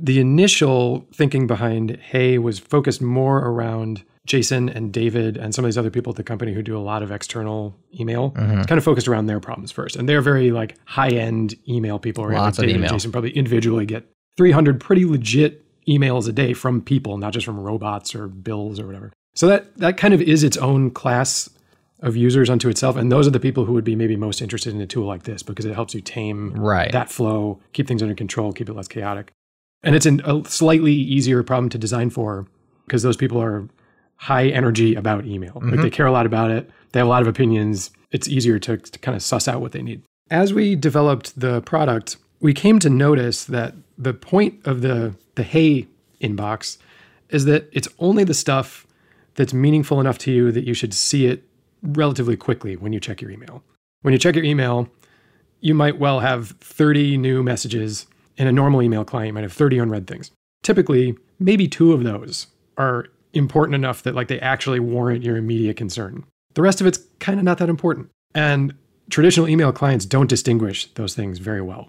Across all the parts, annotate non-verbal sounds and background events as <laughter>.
The initial thinking behind Hey was focused more around Jason and David and some of these other people at the company who do a lot of external email. Mm-hmm. It's kind of focused around their problems first. And they're very like high end email people. Right? Lots like of David and email. Jason probably individually get 300 pretty legit emails a day from people, not just from robots or bills or whatever. So that that kind of is its own class of users unto itself. And those are the people who would be maybe most interested in a tool like this because it helps you tame Right. that flow, keep things under control, keep it less chaotic. And it's an, a slightly easier problem to design for because those people are high energy about email. Like they mm-hmm. care a lot about it. They have a lot of opinions. It's easier to, to kind of suss out what they need. As we developed the product, we came to notice that the point of the the Hey inbox is that it's only the stuff that's meaningful enough to you that you should see it relatively quickly when you check your email. When you check your email, you might well have 30 new messages in a normal email client, you might have 30 unread things. Typically, maybe two of those are important enough that like they actually warrant your immediate concern. The rest of it's kind of not that important. And traditional email clients don't distinguish those things very well.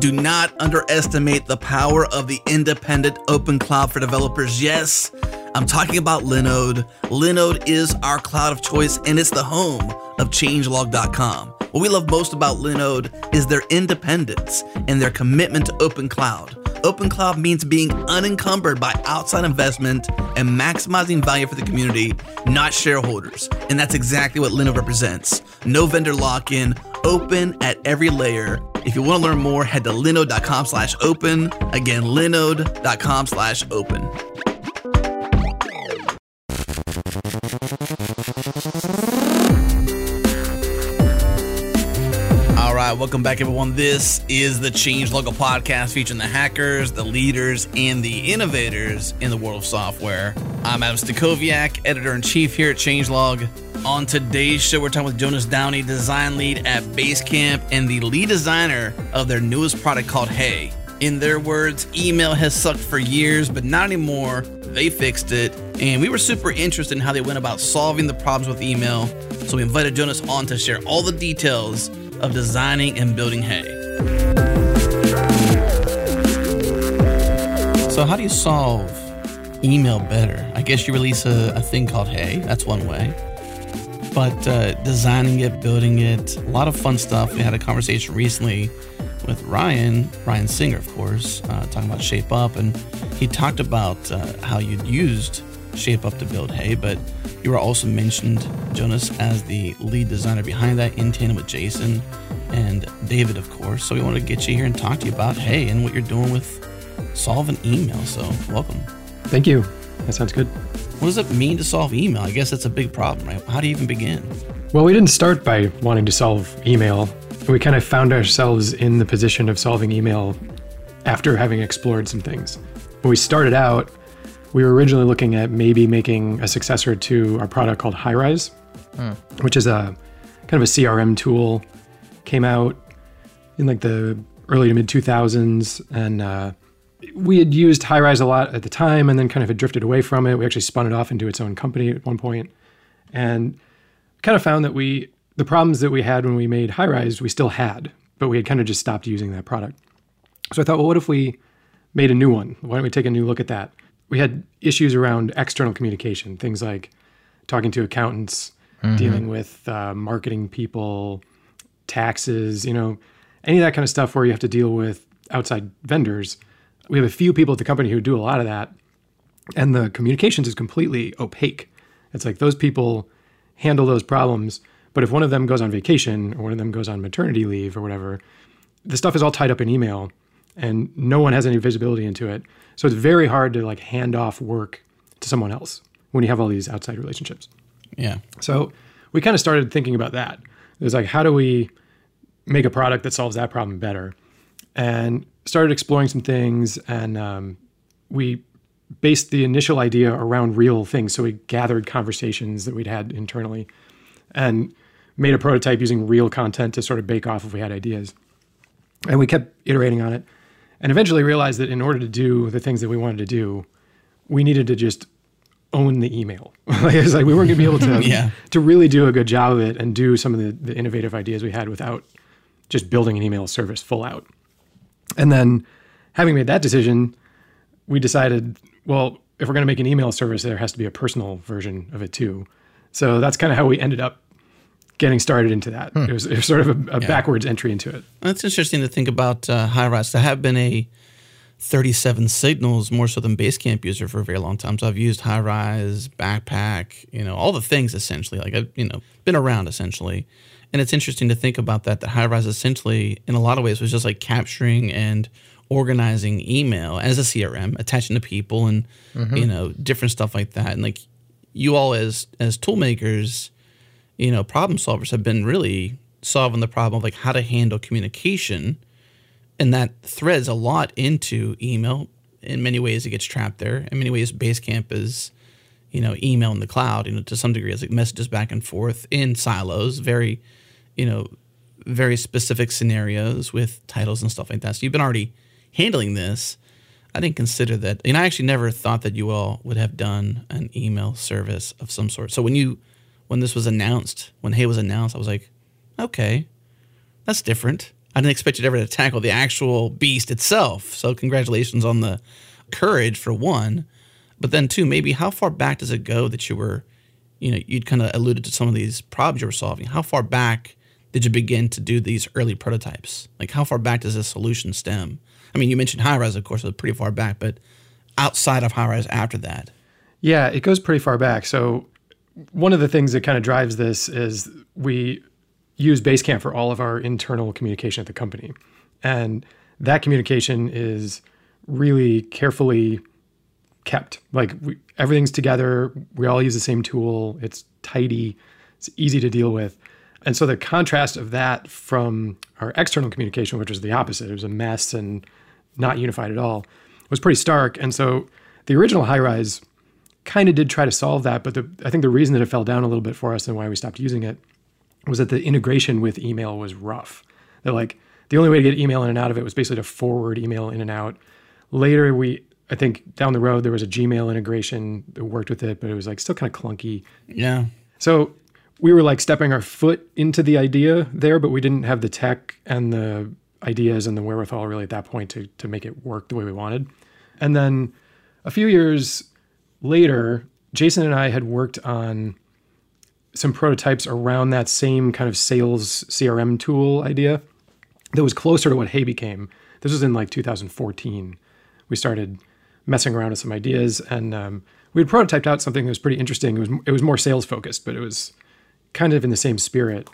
Do not underestimate the power of the independent open cloud for developers. Yes, I'm talking about Linode. Linode is our cloud of choice and it's the home of changelog.com. What we love most about Linode is their independence and their commitment to open cloud. Open cloud means being unencumbered by outside investment and maximizing value for the community, not shareholders. And that's exactly what Linode represents. No vendor lock-in, open at every layer. If you want to learn more, head to linode.com slash open. Again, linode.com slash open. All right, welcome back, everyone. This is the Change Logo podcast featuring the hackers, the leaders, and the innovators in the world of software. I'm Adam Stacoviak, editor in chief here at Changelog. On today's show, we're talking with Jonas Downey, design lead at Basecamp and the lead designer of their newest product called Hey. In their words, email has sucked for years, but not anymore. They fixed it. And we were super interested in how they went about solving the problems with email. So we invited Jonas on to share all the details of designing and building Hey. So, how do you solve email better? I guess you release a, a thing called Hey. That's one way. But uh, designing it, building it, a lot of fun stuff. We had a conversation recently with Ryan, Ryan Singer, of course, uh, talking about Shape Up, and he talked about uh, how you'd used Shape Up to build Hey, but you were also mentioned, Jonas, as the lead designer behind that in tandem with Jason and David, of course. So we wanted to get you here and talk to you about Hey and what you're doing with Solve solving email. So welcome. Thank you. That sounds good. What does it mean to solve email? I guess that's a big problem, right? How do you even begin? Well, we didn't start by wanting to solve email. We kind of found ourselves in the position of solving email after having explored some things. When we started out, we were originally looking at maybe making a successor to our product called Highrise, which is a kind of a CRM tool. Came out in like the early to mid 2000s, and uh, we had used Highrise a lot at the time, and then kind of had drifted away from it. We actually spun it off into its own company at one point, and kind of found that we the problems that we had when we made Highrise we still had, but we had kind of just stopped using that product. So I thought, well, what if we made a new one? Why don't we take a new look at that? We had issues around external communication, things like talking to accountants, dealing with uh, marketing people, taxes, you know, any of that kind of stuff where you have to deal with outside vendors. We have a few people at the company who do a lot of that, and the communications is completely opaque. It's like those people handle those problems, but if one of them goes on vacation or one of them goes on maternity leave or whatever, the stuff is all tied up in email and no one has any visibility into it. So it's very hard to like hand off work to someone else when you have all these outside relationships. Yeah. So we kind of started thinking about that. It was like, how do we make a product that solves that problem better? And started exploring some things, and um, we based the initial idea around real things. So we gathered conversations that we'd had internally, and made a prototype using real content to sort of bake off if we had ideas. And we kept iterating on it and eventually realized that in order to do the things that we wanted to do, we needed to just own the email. <laughs> like it's like we weren't going to be able to <laughs> Yeah. to really do a good job of it and do some of the, the innovative ideas we had without just building an email service full out. And then having made that decision, we decided, well, if we're going to make an email service, there has to be a personal version of it too. So that's kind of how we ended up getting started into that. It, was, it was sort of a, a backwards entry into it. That's interesting to think about uh, Highrise. I have been a 37 signals more so than Basecamp user for a very long time. So I've used Highrise, backpack, you know, all the things essentially. Like I've, you know, been around essentially. And it's interesting to think about that, that Highrise essentially, in a lot of ways, was just like capturing and organizing email as a CRM, attaching to people and, mm-hmm. you know, different stuff like that. And like you all as, as tool makers, you know, problem solvers have been really solving the problem of like how to handle communication. And that threads a lot into email. In many ways, it gets trapped there. In many ways, Basecamp is, you know, email in the cloud, you know, to some degree, as like messages back and forth in silos, very, you know, very specific scenarios with titles and stuff like that. So you've been already handling this. I didn't consider that, and I actually never thought that you all would have done an email service of some sort. So when you, when this was announced, when Hey was announced, I was like, okay, that's different. I didn't expect you ever to tackle the actual beast itself. So congratulations on the courage for one, but then two, maybe how far back does it go that you were, you know, you'd kind of alluded to some of these problems you were solving. How far back did you begin to do these early prototypes? Like how far back does this solution stem? I mean, you mentioned Highrise, of course, so pretty far back, but outside of Highrise after that. Yeah, it goes pretty far back. So one of the things that kind of drives this is we use Basecamp for all of our internal communication at the company. And that communication is really carefully kept. Like we, everything's together. We all use the same tool. It's tidy. It's easy to deal with. And so the contrast of that from our external communication, which was the opposite, it was a mess and not unified at all, was pretty stark. And so the original Highrise kind of did try to solve that, but the, I think the reason that it fell down a little bit for us and why we stopped using it was that the integration with email was rough. That like the only way to get email in and out of it was basically to forward email in and out. Later, we I think down the road there was a Gmail integration that worked with it, but it was like still kind of clunky. Yeah. So we were like stepping our foot into the idea there, but we didn't have the tech and the ideas and the wherewithal really at that point to to make it work the way we wanted. And then a few years later, Jason and I had worked on some prototypes around that same kind of sales CRM tool idea that was closer to what Hey became. This was in like 2014. We started messing around with some ideas, and um, we had prototyped out something that was pretty interesting. It was it was more sales focused, but it was kind of in the same spirit.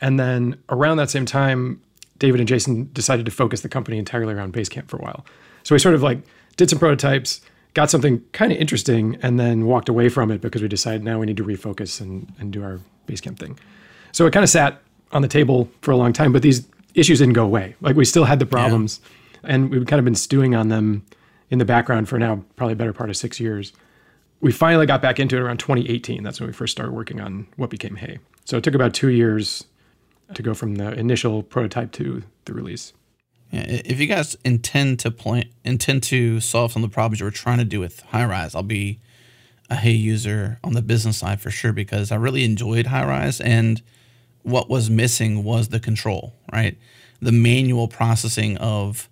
And then around that same time, David and Jason decided to focus the company entirely around Basecamp for a while. So we sort of like did some prototypes, got something kind of interesting, and then walked away from it because we decided now we need to refocus and, and do our Basecamp thing. So it kind of sat on the table for a long time, but these issues didn't go away. Like we still had the problems, and we've kind of been stewing on them in the background for now probably a better part of six years. We finally got back into it around 2018. That's when we first started working on what became Hey. So it took about two years to go from the initial prototype to the release. Yeah, if you guys intend to plan, intend to solve some of the problems you were trying to do with Highrise, I'll be a Hey user on the business side for sure because I really enjoyed Highrise and what was missing was the control, right? The manual processing of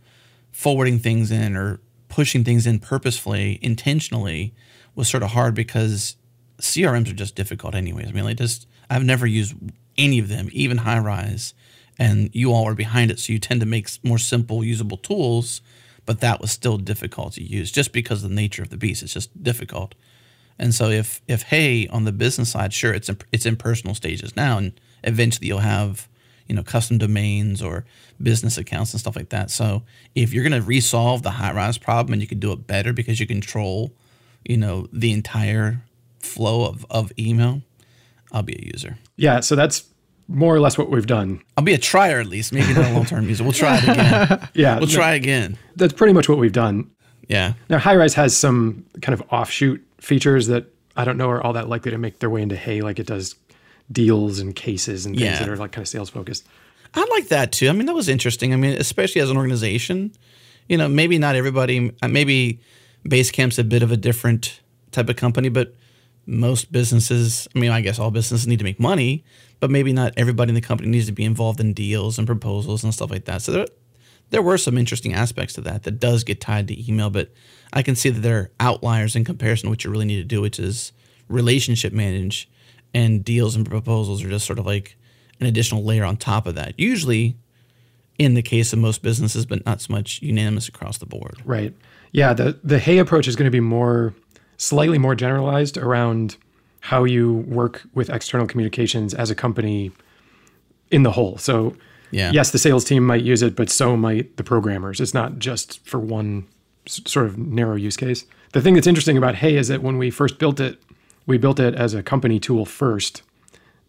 forwarding things in or pushing things in purposefully, intentionally was sort of hard because CRMs are just difficult anyways. I mean, like just I've never used any of them, even Highrise, and you all are behind it, so you tend to make more simple, usable tools. But that was still difficult to use, just because of the nature of the beast. It's just difficult. And so if if hey on the business side, sure, it's in, it's in personal stages now, and eventually you'll have you know custom domains or business accounts and stuff like that. So if you're going to resolve the Highrise problem and you can do it better because you control you know the entire flow of, of email, I'll be a user. Yeah, so that's more or less what we've done. I'll be a trier at least, maybe not a long term user. We'll try it again. <laughs> Yeah, We'll try again. that's pretty much what we've done. Yeah. Now, Highrise has some kind of offshoot features that I don't know are all that likely to make their way into Hey, like it does deals and cases and things Yeah. that are like kind of sales focused. I like that too. I mean, that was interesting. I mean, especially as an organization, you know, maybe not everybody, maybe Basecamp's a bit of a different type of company, but most businesses, I mean, I guess all businesses need to make money, but maybe not everybody in the company needs to be involved in deals and proposals and stuff like that. So there, there were some interesting aspects to that that does get tied to email, but I can see that there are outliers in comparison to what you really need to do, which is relationship manage and deals and proposals are just sort of like an additional layer on top of that. Usually in the case of most businesses, but not so much unanimous across the board. Right. Yeah. The the Hey approach is going to be more slightly more generalized around how you work with external communications as a company in the whole. So Yeah. yes, the sales team might use it, but so might the programmers. It's not just for one sort of narrow use case. The thing that's interesting about Hey is that when we first built it, we built it as a company tool first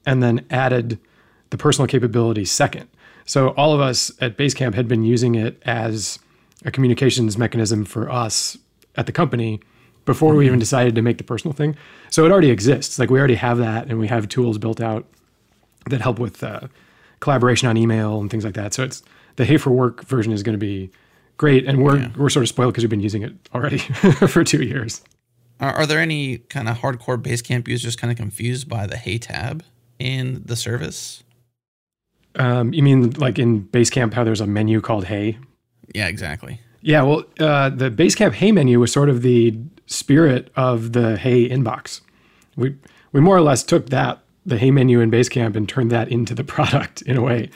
and then added the personal capability second. So all of us at Basecamp had been using it as a communications mechanism for us at the company before we even decided to make the personal thing. So it already exists. Like we already have that and we have tools built out that help with uh, collaboration on email and things like that. So it's the Hey for Work version is going to be great, and we're we're sort of spoiled because we've been using it already <laughs> for two years. Are, are there any kind of hardcore Basecamp users kind of confused by the Hey tab in the service? Um, you mean like in Basecamp how there's a menu called Hey? Yeah, exactly. Yeah, well, uh, the Basecamp Hey menu was sort of the spirit of the Hey inbox. We we more or less took that the Hey menu in Basecamp and turned that into the <laughs> product in a way.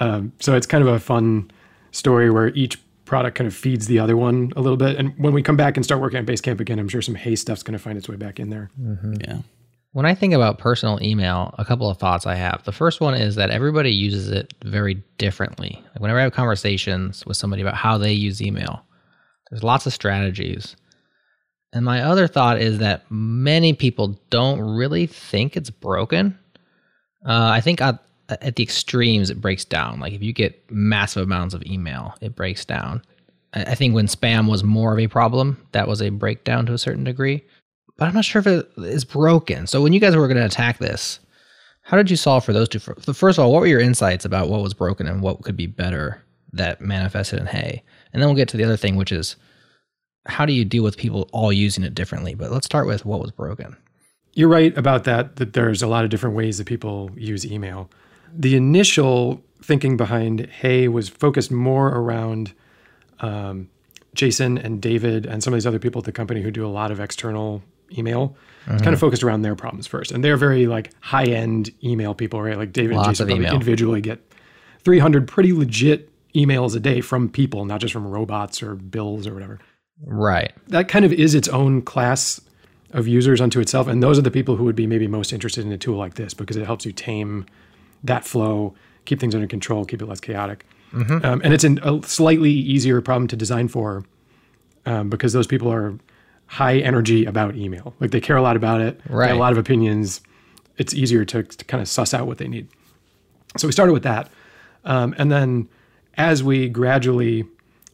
Um, so it's kind of a fun story where each product kind of feeds the other one a little bit. And when we come back and start working on Basecamp again, I'm sure some Hey stuff's going to find its way back in there. Yeah. When I think about personal email, a couple of thoughts I have. The first one is that everybody uses it very differently. Like whenever I have conversations with somebody about how they use email, there's lots of strategies. And my other thought is that many people don't really think it's broken. Uh, I think at, at the extremes, it breaks down. Like if you get massive amounts of email, it breaks down. I, I think when spam was more of a problem, that was a breakdown to a certain degree but I'm not sure if it is broken. So when you guys were going to attack this, how did you solve for those two? fir- First of all, what were your insights about what was broken and what could be better that manifested in Hey? And then we'll get to the other thing, which is how do you deal with people all using it differently? But let's start with what was broken. You're right about that, that there's a lot of different ways that people use email. The initial thinking behind Hey was focused more around um, Jason and David and some of these other people at the company who do a lot of external email. It's kind of focused around their problems first. And they're very like high end email people, right? Like David Lots and Jason individually get 300 pretty legit emails a day from people, not just from robots or bills or whatever Right. that kind of is its own class of users unto itself. And those are the people who would be maybe most interested in a tool like this because it helps you tame that flow, keep things under control, keep it less chaotic. Um, and it's an, a slightly easier problem to design for um, because those people are high energy about email. Like they care a lot about it, Right. a lot of opinions. It's easier to, to kind of suss out what they need. So we started with that. Um, and then as we gradually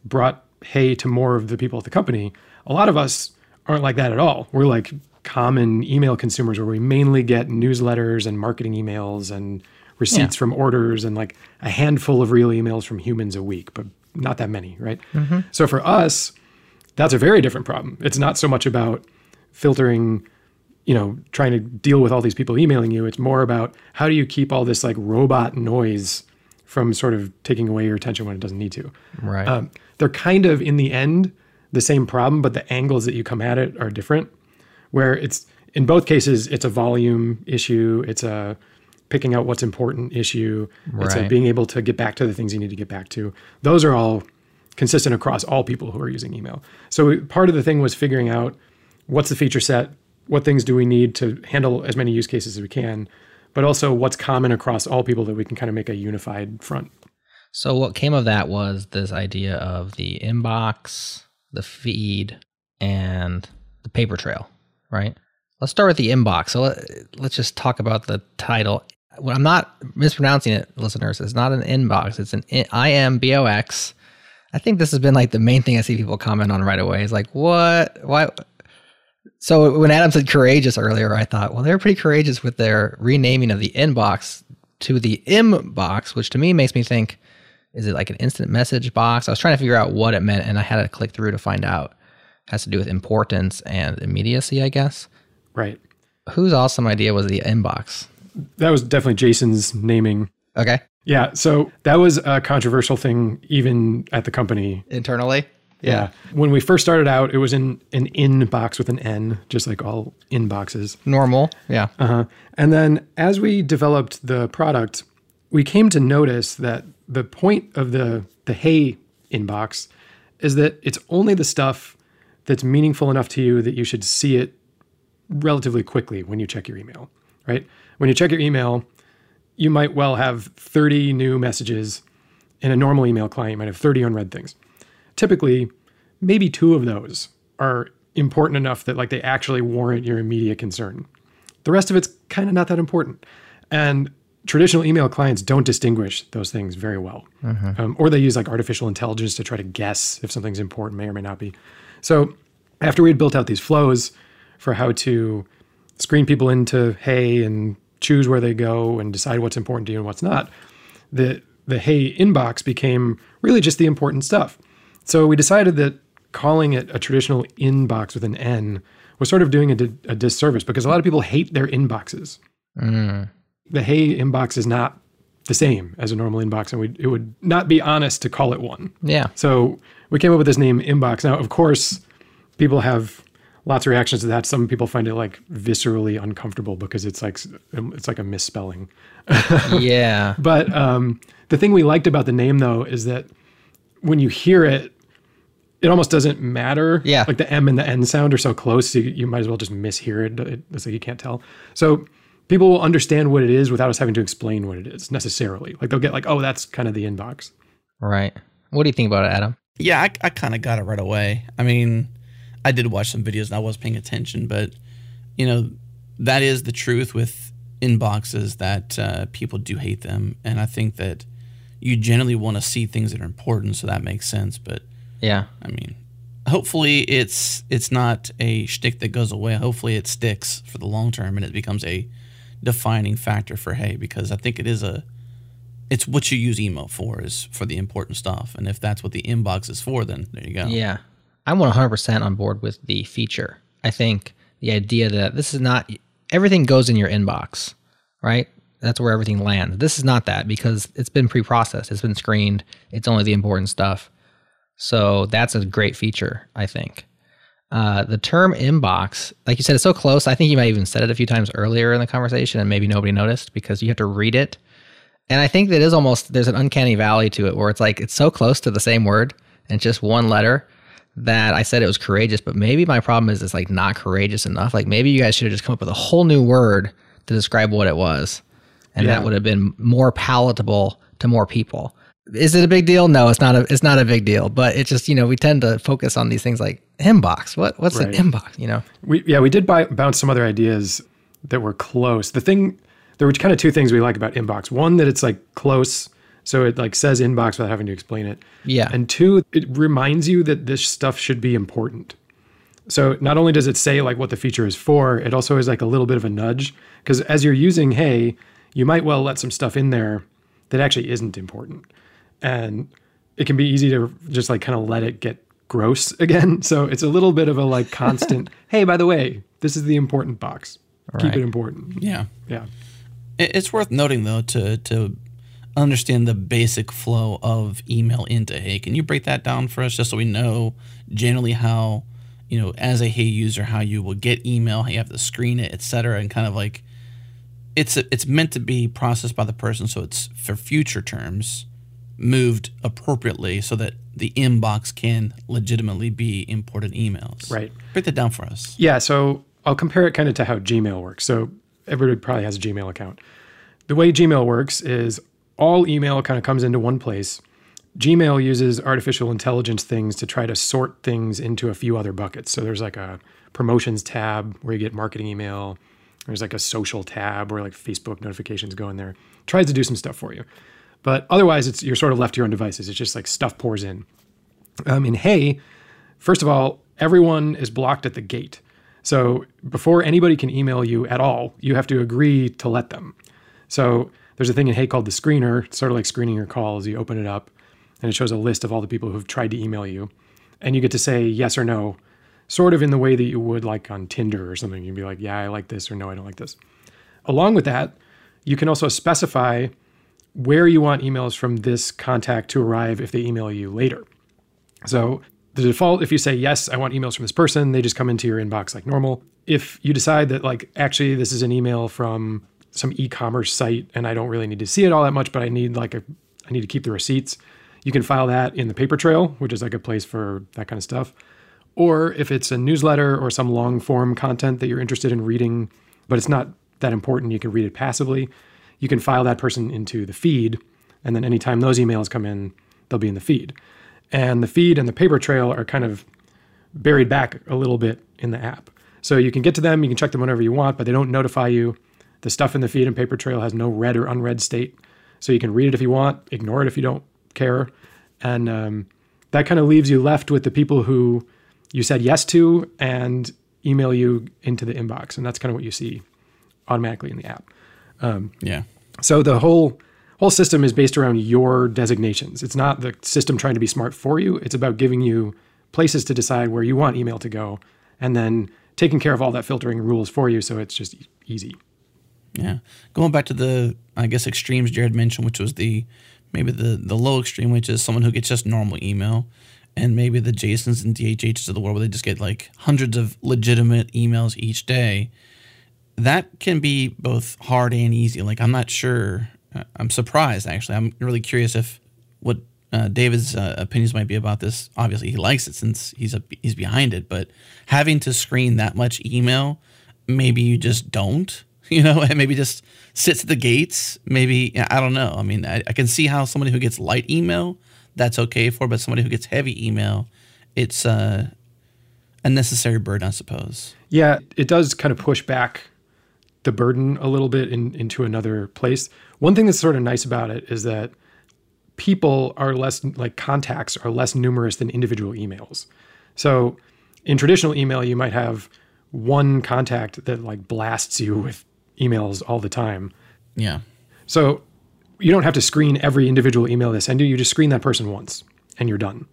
brought Hey to more of the people at the company, a lot of us aren't like that at all. We're like common email consumers where we mainly get newsletters and marketing emails and receipts from orders and like a handful of real emails from humans a week, but not that many, right? So for us, that's a very different problem. It's not so much about filtering you know, trying to deal with all these people emailing you. It's more about how do you keep all this like robot noise from sort of taking away your attention when it doesn't need to. Right. Um, they're kind of in the end the same problem, but the angles that you come at it are different. Where it's in both cases, it's a volume issue. It's a picking out what's important issue. Right. It's a being able to get back to the things you need to get back to. Those are all consistent across all people who are using email. So part of the thing was figuring out what's the feature set, what things do we need to handle as many use cases as we can, but also what's common across all people that we can kind of make a unified front. So what came of that was this idea of the inbox, the feed, and the paper trail, right? Let's start with the inbox. So let, let's just talk about the title. Well, I'm not mispronouncing it, listeners. It's not an inbox. It's an I M B O X. I think this has been like the main thing I see people comment on right away. Is like, what? Why? So when Adam said courageous earlier, I thought, well, they're pretty courageous with their renaming of the inbox to the inbox, which to me makes me think, is it like an instant message box? I was trying to figure out what it meant, and I had to click through to find out. It has to do with importance and immediacy, I guess. Right. Whose awesome idea was the inbox? That was definitely Jason's naming. Okay. Yeah. So that was a controversial thing even at the company. Internally? Yeah. When we first started out, it was in an in box with an N, just like all inboxes. Normal. Yeah. Uh-huh. And then as we developed the product, we came to notice that the point of the the Hey inbox is that it's only the stuff that's meaningful enough to you that you should see it relatively quickly when you check your email, right? When you check your email, you might well have 30 new messages in a normal email client, you might have 30 unread things. Typically, maybe two of those are important enough that like they actually warrant your immediate concern. The rest of it's kind of not that important. And traditional email clients don't distinguish those things very well. Um, or they use like artificial intelligence to try to guess if something's important, may or may not be. So after we had built out these flows for how to screen people into Hey and choose where they go and decide what's important to you and what's not, the the Hey inbox became really just the important stuff. So we decided that calling it a traditional inbox with an N was sort of doing a, di- a disservice because a lot of people hate their inboxes. Mm. The Hey inbox is not the same as a normal inbox, and we, it would not be honest to call it one. Yeah. So we came up with this name inbox. Now, of course, people have lots of reactions to that. Some people find it like viscerally uncomfortable because it's like it's like a misspelling. <laughs> yeah. But um, the thing we liked about the name though is that when you hear it, it almost doesn't matter. Yeah. Like the M and the N sound are so close, you, you might as well just mishear it. It- It's like you can't tell. So people will understand what it is without us having to explain what it is necessarily. Like they'll get like, oh, that's kind of the inbox. Right. What do you think about it, Adam? Yeah, I, I kind of got it right away. I mean, I did watch some videos and I was paying attention, but you know, that is the truth with inboxes that uh, people do hate them, and I think that you generally want to see things that are important, so that makes sense. But Yeah. I mean, hopefully it's it's not a shtick that goes away. Hopefully it sticks for the long term and it becomes a defining factor for Hey, because I think it is a it's what you use email for is for the important stuff, and if that's what the inbox is for, then there you go. Yeah. I'm 100% on board with the feature. I think the idea that this is not everything goes in your inbox, right? That's where everything lands. This is not that because it's been pre processed, it's been screened, it's only the important stuff. So that's a great feature, I think. Uh, the term inbox, like you said, it's so close. I think you might even said it a few times earlier in the conversation and maybe nobody noticed because you have to read it. And I think that is almost, there's an uncanny valley to it where it's like, it's so close to the same word and just one letter that I said it was courageous, but maybe my problem is it's like not courageous enough. Like maybe you guys should have just come up with a whole new word to describe what it was. And Yeah. that would have been more palatable to more people. Is it a big deal? No, it's not a it's not a big deal. But it just, you know, we tend to focus on these things like inbox. What what's Right. an inbox? You know? We yeah, we did buy, bounce some other ideas that were close. The thing there were kind of two things we like about inbox. One that it's like close, so it like says inbox without having to explain it. Yeah. And two, it reminds you that this stuff should be important. So not only does it say like what the feature is for, it also is like a little bit of a nudge because as you're using Hey, you might well let some stuff in there that actually isn't important. And it can be easy to just like kind of let it get gross <laughs> again. So it's a little bit of a like constant, <laughs> hey, by the way, this is the important box. Keep it important. Yeah. Yeah. It's worth noting though to to understand the basic flow of email into Hey. Can you break that down for us just so we know generally how you know as a Hey user how you will get email, how you have to screen it, etc., and kind of like it's it's meant to be processed by the person, so it's for future terms moved appropriately so that the inbox can legitimately be important emails. Right. Break that down for us. Yeah, so I'll compare it kind of to how Gmail works. So everybody probably has a Gmail account. The way Gmail works is all email kind of comes into one place. Gmail uses artificial intelligence things to try to sort things into a few other buckets. So there's like a promotions tab where you get marketing email. There's like a social tab where like Facebook notifications go in there. Tries to do some stuff for you. But otherwise it's you're sort of left to your own devices. It's just like stuff pours in. Um, in Hey, First of all, everyone is blocked at the gate. So before anybody can email you at all, you have to agree to let them. So there's a thing in Hey called the screener, it's sort of like screening your calls. You open it up and it shows a list of all the people who've tried to email you. And you get to say yes or no, sort of in the way that you would like on Tinder or something. You'd be like, yeah, I like this or no, I don't like this. Along with that, you can also specify where you want emails from this contact to arrive if they email you later. So the default, if you say, yes, I want emails from this person, they just come into your inbox like normal. If you decide that, like, actually, this is an email from some e-commerce site and I don't really need to see it all that much, but I need like a, I need to keep the receipts, you can file that in the paper trail, which is like a place for that kind of stuff. Or if it's a newsletter or some long form content that you're interested in reading, but it's not that important, you can read it passively, you can file that person into the feed. And then anytime those emails come in, they'll be in the feed. And the feed and the paper trail are kind of buried back a little bit in the app. So you can get to them, you can check them whenever you want, but they don't notify you. The stuff in the feed and paper trail has no read or unread state. So you can read it if you want, ignore it if you don't care. And um, that kind of leaves you left with the people who you said yes to and email you into the inbox. And that's kind of what you see automatically in the app. Um, yeah. So the whole whole system is based around your designations. It's not the system trying to be smart for you. It's about giving you places to decide where you want email to go, and then taking care of all that filtering rules for you. So it's just easy. Yeah. Going back to the I guess extremes Jerod mentioned, which was the maybe the the low extreme, which is someone who gets just normal email, and maybe the Jasons and DHHs of the world where they just get like hundreds of legitimate emails each day that can be both hard and easy. Like I'm not sure. Uh, I'm surprised actually. I'm really curious if what uh, David's uh, opinions might be about this. Obviously, he likes it since he's a, he's behind it. But having to screen that much email, maybe you just don't. <laughs> You know, and maybe just sits at the gates. Maybe I don't know. I mean, I, I can see how somebody who gets light email that's okay for, but somebody who gets heavy email, it's uh, a necessary burden, I suppose. Yeah, it does kind of push back the burden a little bit in, into another place. One thing that's sort of nice about it is that people are less like contacts are less numerous than individual emails. So in traditional email, you might have one contact that like blasts you with emails all the time. Yeah. So you don't have to screen every individual email they send you. You just screen that person once and you're done.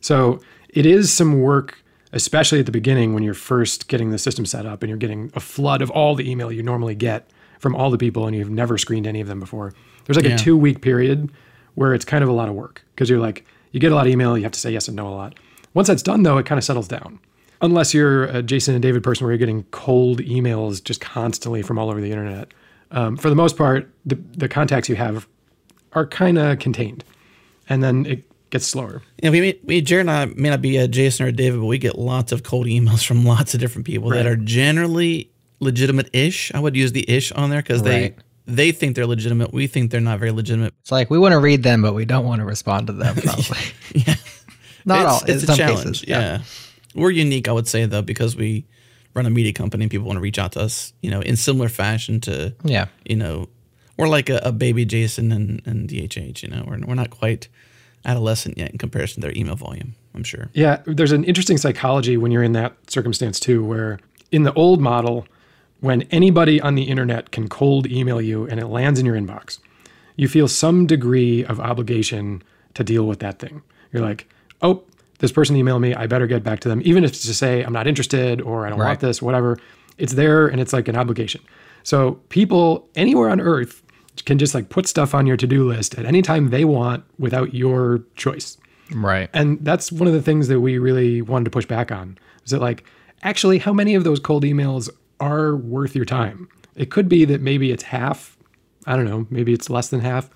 So it is some work especially at the beginning when you're first getting the system set up and you're getting a flood of all the email you normally get from all the people and you've never screened any of them before. There's like yeah. a two week period where it's kind of a lot of work because you're like, you get a lot of email, you have to say yes and no a lot. Once that's done, though, it kind of settles down. Unless you're a Jason and David person where you're getting cold emails just constantly from all over the internet. Um, for the most part, the, the contacts you have are kind of contained. And then it gets slower. Yeah, we, we Jerod and I may not be a Jason or a David, but we get lots of cold emails <laughs> from lots of different people right. that are generally legitimate-ish. I would use the ish on there because right. they they think they're legitimate. We think they're not very legitimate. It's like we want to read them, but we don't want to respond to them. <laughs> Probably. yeah, <laughs> not it's, all. It's a challenge. Cases, yeah. yeah, we're unique, I would say, though, because we run a media company. and People want to reach out to us, you know, in similar fashion to yeah, you know, we're like a, a baby Jason and, and DHH. You know, we're we're not quite adolescent yet in comparison to their email volume, I'm sure. Yeah, there's an interesting psychology when you're in that circumstance too, where in the old model, when anybody on the internet can cold email you and it lands in your inbox, you feel some degree of obligation to deal with that thing. You're like, oh, this person emailed me, I better get back to them, even if it's to say I'm not interested or I don't right. want this, whatever. It's there and it's like an obligation. So people anywhere on earth can just like put stuff on your to-do list at any time they want without your choice. Right. And that's one of the things that we really wanted to push back on. Is that like actually how many of those cold emails are worth your time? It could be that maybe it's half. I don't know, maybe it's less than half.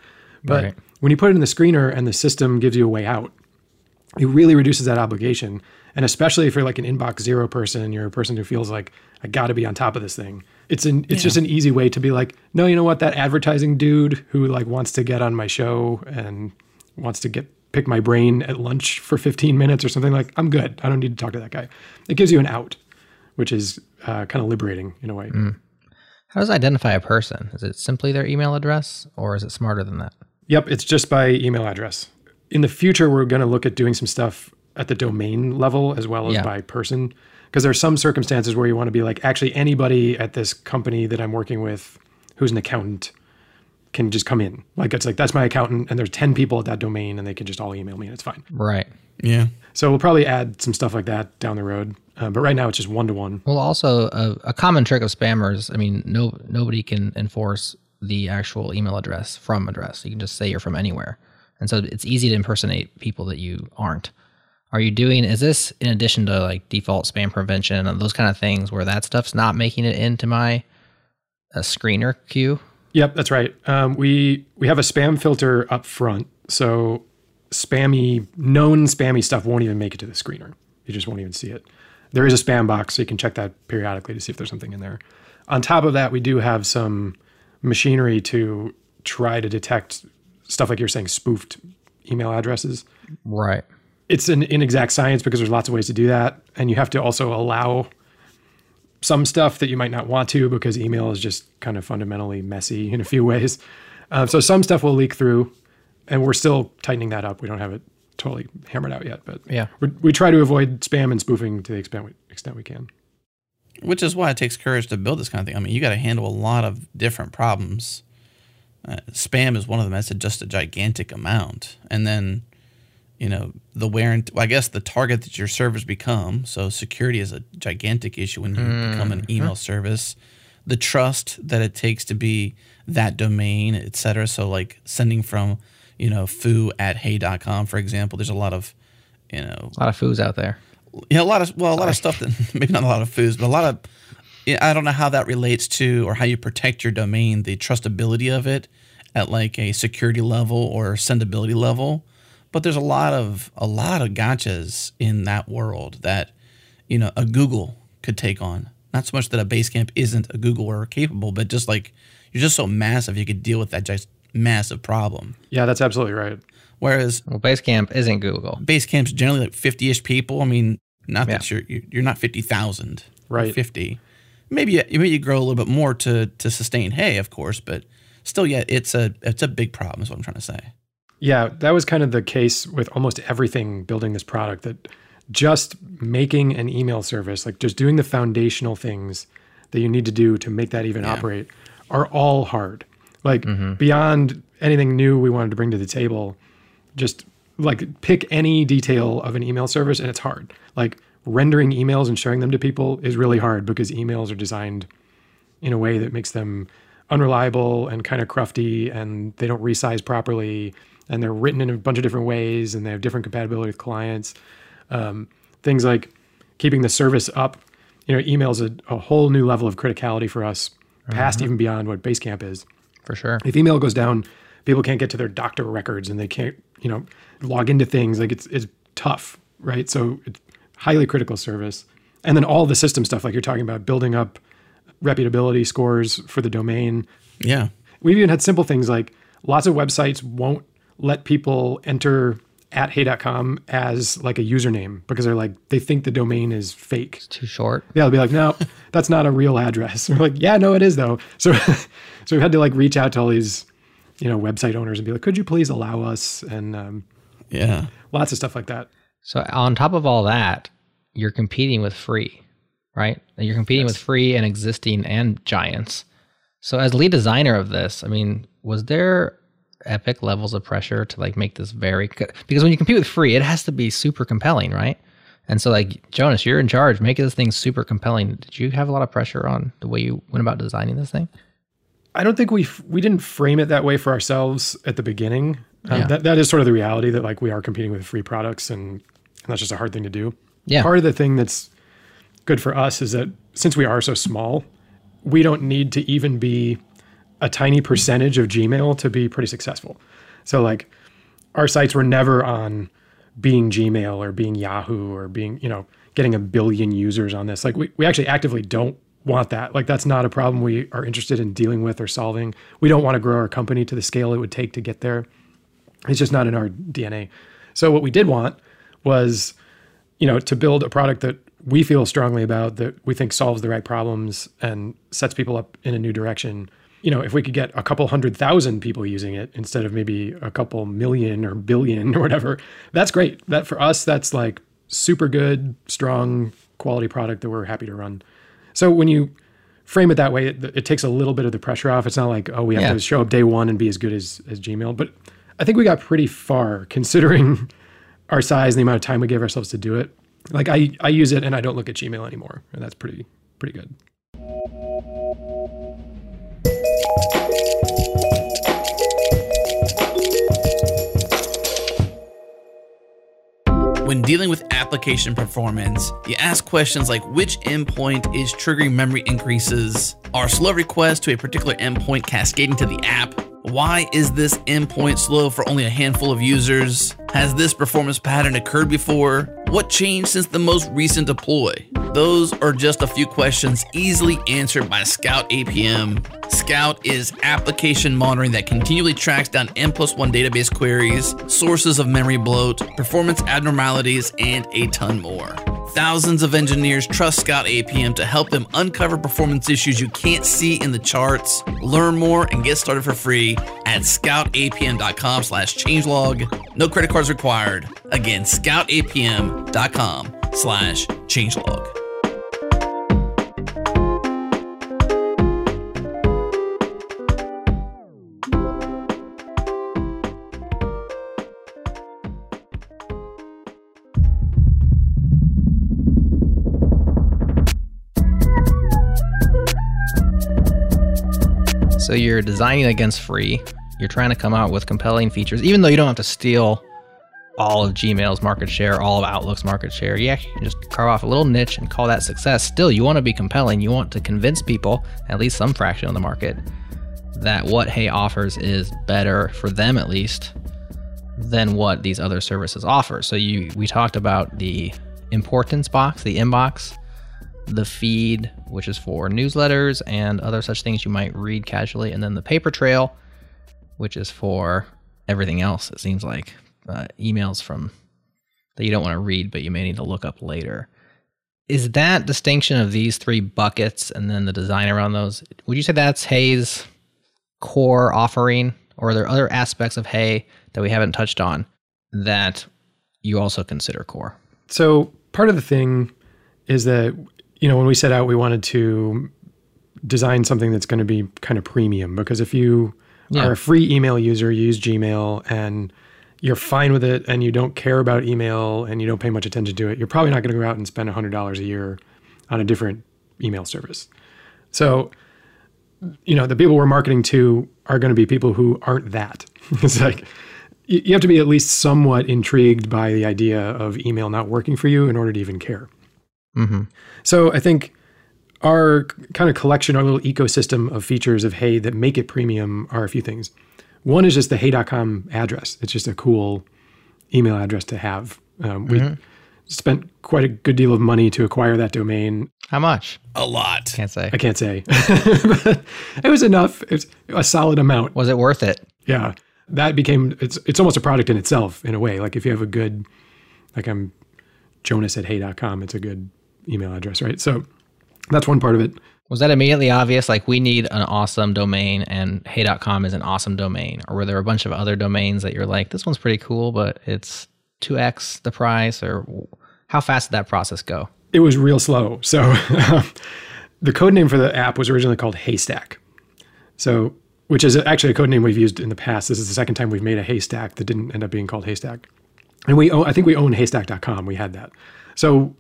But right. when you put it in the screener and the system gives you a way out, it really reduces that obligation. And especially if you're like an inbox zero person, you're a person who feels like I got to be on top of this thing. It's an it's yeah. just an easy way to be like, no, you know what? That advertising dude who like wants to get on my show and wants to get pick my brain at lunch for 15 minutes or something like, I'm good. I don't need to talk to that guy. It gives you an out, which is uh, kind of liberating in a way. Mm. How does it identify a person? Is it simply their email address, or is it smarter than that? Yep, it's just by email address. In the future, we're going to look at doing some stuff at the domain level as well as yeah. by person because there are some circumstances where you want to be like, actually, anybody at this company that I'm working with who's an accountant can just come in. Like it's like that's my accountant, and there's ten people at that domain, and they can just all email me, and it's fine. Right. Yeah. So we'll probably add some stuff like that down the road. Uh, but right now it's just one to one. Well, also a, a common trick of spammers. I mean, no nobody can enforce the actual email address from address. You can just say you're from anywhere, and so it's easy to impersonate people that you aren't. Are you doing? Is this in addition to like default spam prevention and those kind of things where that stuff's not making it into my uh, screener queue? Yep, that's right. Um, we we have a spam filter up front, so spammy known spammy stuff won't even make it to the screener. You just won't even see it. There is a spam box, so you can check that periodically to see if there's something in there. On top of that, we do have some machinery to try to detect stuff like you're saying spoofed email addresses. Right. It's an inexact science because there's lots of ways to do that, and you have to also allow some stuff that you might not want to because email is just kind of fundamentally messy in a few ways. Uh, so some stuff will leak through, and we're still tightening that up. We don't have it totally hammered out yet, but Yeah. we we try to avoid spam and spoofing to the extent we, extent we can. Which is why it takes courage to build this kind of thing. I mean, you got to handle a lot of different problems. Uh, spam is one of them. That's a, just a gigantic amount. And then, you know, the wear and well, I guess the target that your servers become. So security is a gigantic issue when you become an email service. The trust that it takes to be that domain, et cetera. So like sending from, you know, foo at hey.com, for example, there's a lot of, you know, A lot of foos out there. yeah, a lot of well, a lot of stuff that <laughs> maybe not a lot of foods, but a lot of. Yeah, I don't know how that relates to or how you protect your domain, the trustability of it at like a security level or sendability level. But there's a lot of a lot of gotchas in that world that you know a Google could take on. Not so much that a Basecamp isn't a Google or capable, but just like you're just so massive, you could deal with that just massive problem. Yeah, that's absolutely right. Whereas Well, Basecamp isn't Google. Basecamp's generally like 50-ish people. I mean, not that you're you're not 50,000 or Right. 50. Maybe you- maybe you grow a little bit more to to sustain Hey, of course, but still yeah, it's a it's a big problem is what I'm trying to say. Yeah, that was kind of the case with almost everything building this product that just making an email service, like just doing the foundational things that you need to do to make that even operate are all hard. Like mm-hmm. beyond anything new we wanted to bring to the table, just like pick any detail of an email service and it's hard. Like rendering emails and showing them to people is really hard because emails are designed in a way that makes them unreliable and kind of crufty and they don't resize properly and they're written in a bunch of different ways and they have different compatibility with clients. Um, things like keeping the service up you know email's a, a whole new level of criticality for us past even beyond what basecamp is. For sure. if email goes down people can't get to their doctor records and they can't you know log into things. Like it's it's tough right? So it's highly critical service and then all the system stuff like you're talking about building up reputability scores for the domain Yeah. we've even had simple things like lots of websites won't let people enter at hey.com as like a username because they're like they think the domain is fake It's Too short. yeah, they'll be like, no, <laughs> that's not a real address. <laughs> We're like, yeah, no, it is though. <laughs> So, so we've had to like reach out to all these, you know, website owners and be like, could you please allow us? And um, Yeah. lots of stuff like that. So on top of all that, you're competing with free, right? You're competing with free and existing and giants. So as lead designer of this, I mean, was there epic levels of pressure to like make this very because when you compete with free, it has to be super compelling, right? And so like Jonas, you're in charge, make this thing super compelling. Did you have a lot of pressure on the way you went about designing this thing? I don't think we f- we didn't frame it that way for ourselves at the beginning. Um, Yeah. that that is sort of the reality that like we are competing with free products and, and that's just a hard thing to do. Yeah. Part of the thing that's good for us is that since we are so small, we don't need to even be a tiny percentage of Gmail to be pretty successful. So like our sights were never on being Gmail or being Yahoo or being, you know, getting a billion users on this. Like we, we actually actively don't want that. Like that's not a problem we are interested in dealing with or solving. We don't want to grow our company to the scale it would take to get there. It's just not in our DNA. So what we did want was, you know, to build a product that we feel strongly about that we think solves the right problems and sets people up in a new direction. You know, if we could get a couple hundred thousand people using it instead of maybe a couple million or billion or whatever, that's great. That for us, that's like super good, strong, quality product that we're happy to run. So when you frame it that way, it, it takes a little bit of the pressure off. It's not like, oh, we have Yeah. to show up day one and be as good as, as Gmail. But I think we got pretty far considering <laughs> our size and the amount of time we gave ourselves to do it. Like I, I use it and I don't look at Gmail anymore. And that's pretty, pretty good. When dealing with application performance, you ask questions like which endpoint is triggering memory increases? Are slow requests to a particular endpoint cascading to the app? Why is this endpoint slow for only a handful of users? Has this performance pattern occurred before? What changed since the most recent deploy? Those are just a few questions easily answered by Scout APM. Scout is application monitoring that continually tracks down N plus one database queries, sources of memory bloat, performance abnormalities, and a ton more. Thousands of engineers trust Scout APM to help them uncover performance issues you can't see in the charts. Learn more and get started for free at scoutapm.com slash changelog. No credit cards required. Again, scoutapm.com slash changelog. So you're designing against free. You're trying to come out with compelling features, even though you don't have to steal all of Gmail's market share, all of Outlook's market share. Yeah, you can just carve off a little niche and call that success. Still, you want to be compelling. You want to convince people, at least some fraction of the market, that what Hey offers is better for them at least than what these other services offer. So you we talked about the importance box, the inbox, the feed, which is for newsletters and other such things you might read casually, and then the paper trail, which is for everything else. It seems like uh, emails from that you don't want to read, but you may need to look up later. Is that distinction of these three buckets and then the design around those? Would you say that's Hey's core offering, or are there other aspects of Hay that we haven't touched on that you also consider core? So part of the thing is that you know when we set out, we wanted to design something that's going to be kind of premium because if you Yeah. are a free email user, you use Gmail and you're fine with it and you don't care about email and you don't pay much attention to it, you're probably not going to go out and spend $100 a year on a different email service. So, you know, the people we're marketing to are going to be people who aren't that. <laughs> it's like you have to be at least somewhat intrigued by the idea of email not working for you in order to even care. Mm-hmm. So I think our kind of collection, our little ecosystem of features of Hey that make it premium are a few things. One is just the hey.com address. It's just a cool email address to have. Um, we spent quite a good deal of money to acquire that domain. How much? A lot. Can't say. I can't say, <laughs> it was enough. It's a solid amount. Was it worth it? Yeah, that became it's it's almost a product in itself in a way. Like if you have a good, like I'm Jonas at hey.com, it's a good email address, right? So that's one part of it. Was that immediately obvious? Like, we need an awesome domain, and hey.com is an awesome domain? Or were there a bunch of other domains that you're like, this one's pretty cool, but it's 2x the price? Or how fast did that process go? It was real slow. So <laughs> the code name for the app was originally called Haystack. So which is actually a code name we've used in the past. This is the second time we've made a haystack that didn't end up being called Haystack. And we own, I think we own haystack.com. We had that. So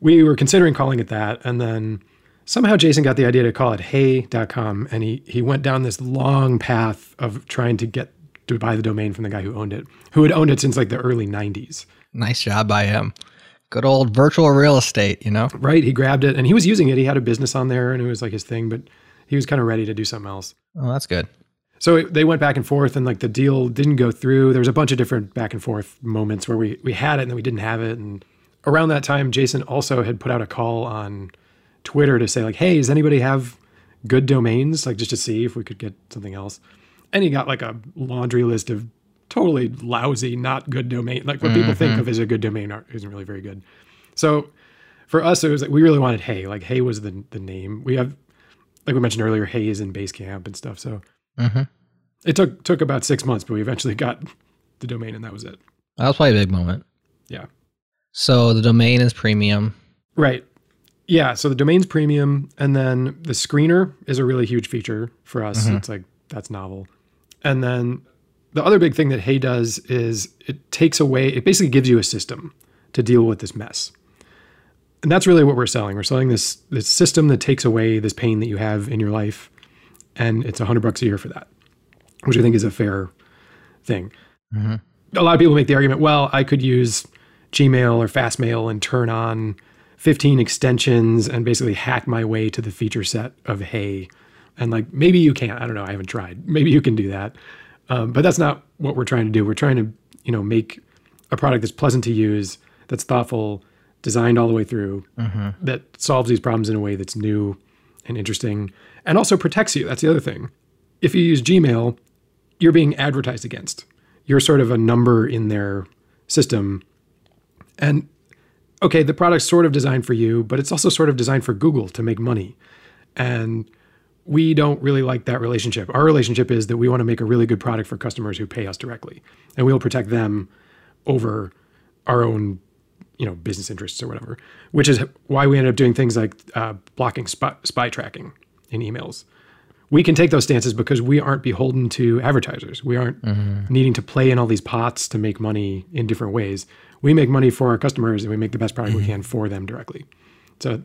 we were considering calling it that. And then somehow Jason got the idea to call it hey.com. And he, he went down this long path of trying to get to buy the domain from the guy who owned it, who had owned it since like the early 90s. Nice job by him. Good old virtual real estate, you know? Right. He grabbed it and he was using it. He had a business on there and it was like his thing, but he was kind of ready to do something else. Oh, that's good. So it, they went back and forth, and like the deal didn't go through. There was a bunch of different back and forth moments where we we had it and then we didn't have it. And around that time, Jason also had put out a call on Twitter to say like, "Hey, does anybody have good domains? Like just to see if we could get something else." And he got like a laundry list of totally lousy, not good domain. Like what people think of as a good domain isn't really very good. So for us, it was like we really wanted Hey. Like Hey was the the name. We have, like we mentioned earlier, Hey is in Basecamp and stuff. So Mm-hmm. it took took about six months, but we eventually got the domain, and that was it. That was probably a big moment. Yeah, So the domain is premium. right. Yeah, so the domain's premium, and then the screener is a really huge feature for us. Mm-hmm. It's like that's novel. And then the other big thing that Hey does is it takes away, it basically gives you a system to deal with this mess. And that's really what we're selling. We're selling this this system that takes away this pain that you have in your life, and it's a hundred bucks a year for that, which I think is a fair thing. Mm-hmm. A lot of people make the argument, well, I could use Gmail or Fastmail and turn on 15 extensions and basically hack my way to the feature set of Hey. And like maybe you can't. I don't know. I haven't tried. Maybe you can do that. Um, but that's not what we're trying to do. We're trying to, you know, make a product that's pleasant to use, that's thoughtful, designed all the way through, that solves these problems in a way that's new and interesting, and also protects you. That's the other thing. If you use Gmail, you're being advertised against. You're sort of a number in their system. And okay, the product's sort of designed for you, but it's also sort of designed for Google to make money. And we don't really like that relationship. Our relationship is that we want to make a really good product for customers who pay us directly, and we'll protect them over our own, you know, business interests or whatever. Which is why we ended up doing things like uh, blocking spy, spy tracking in emails. We can take those stances because we aren't beholden to advertisers. We aren't mm-hmm. needing to play in all these pots to make money in different ways. We make money for our customers, and we make the best product we mm-hmm. can for them directly. So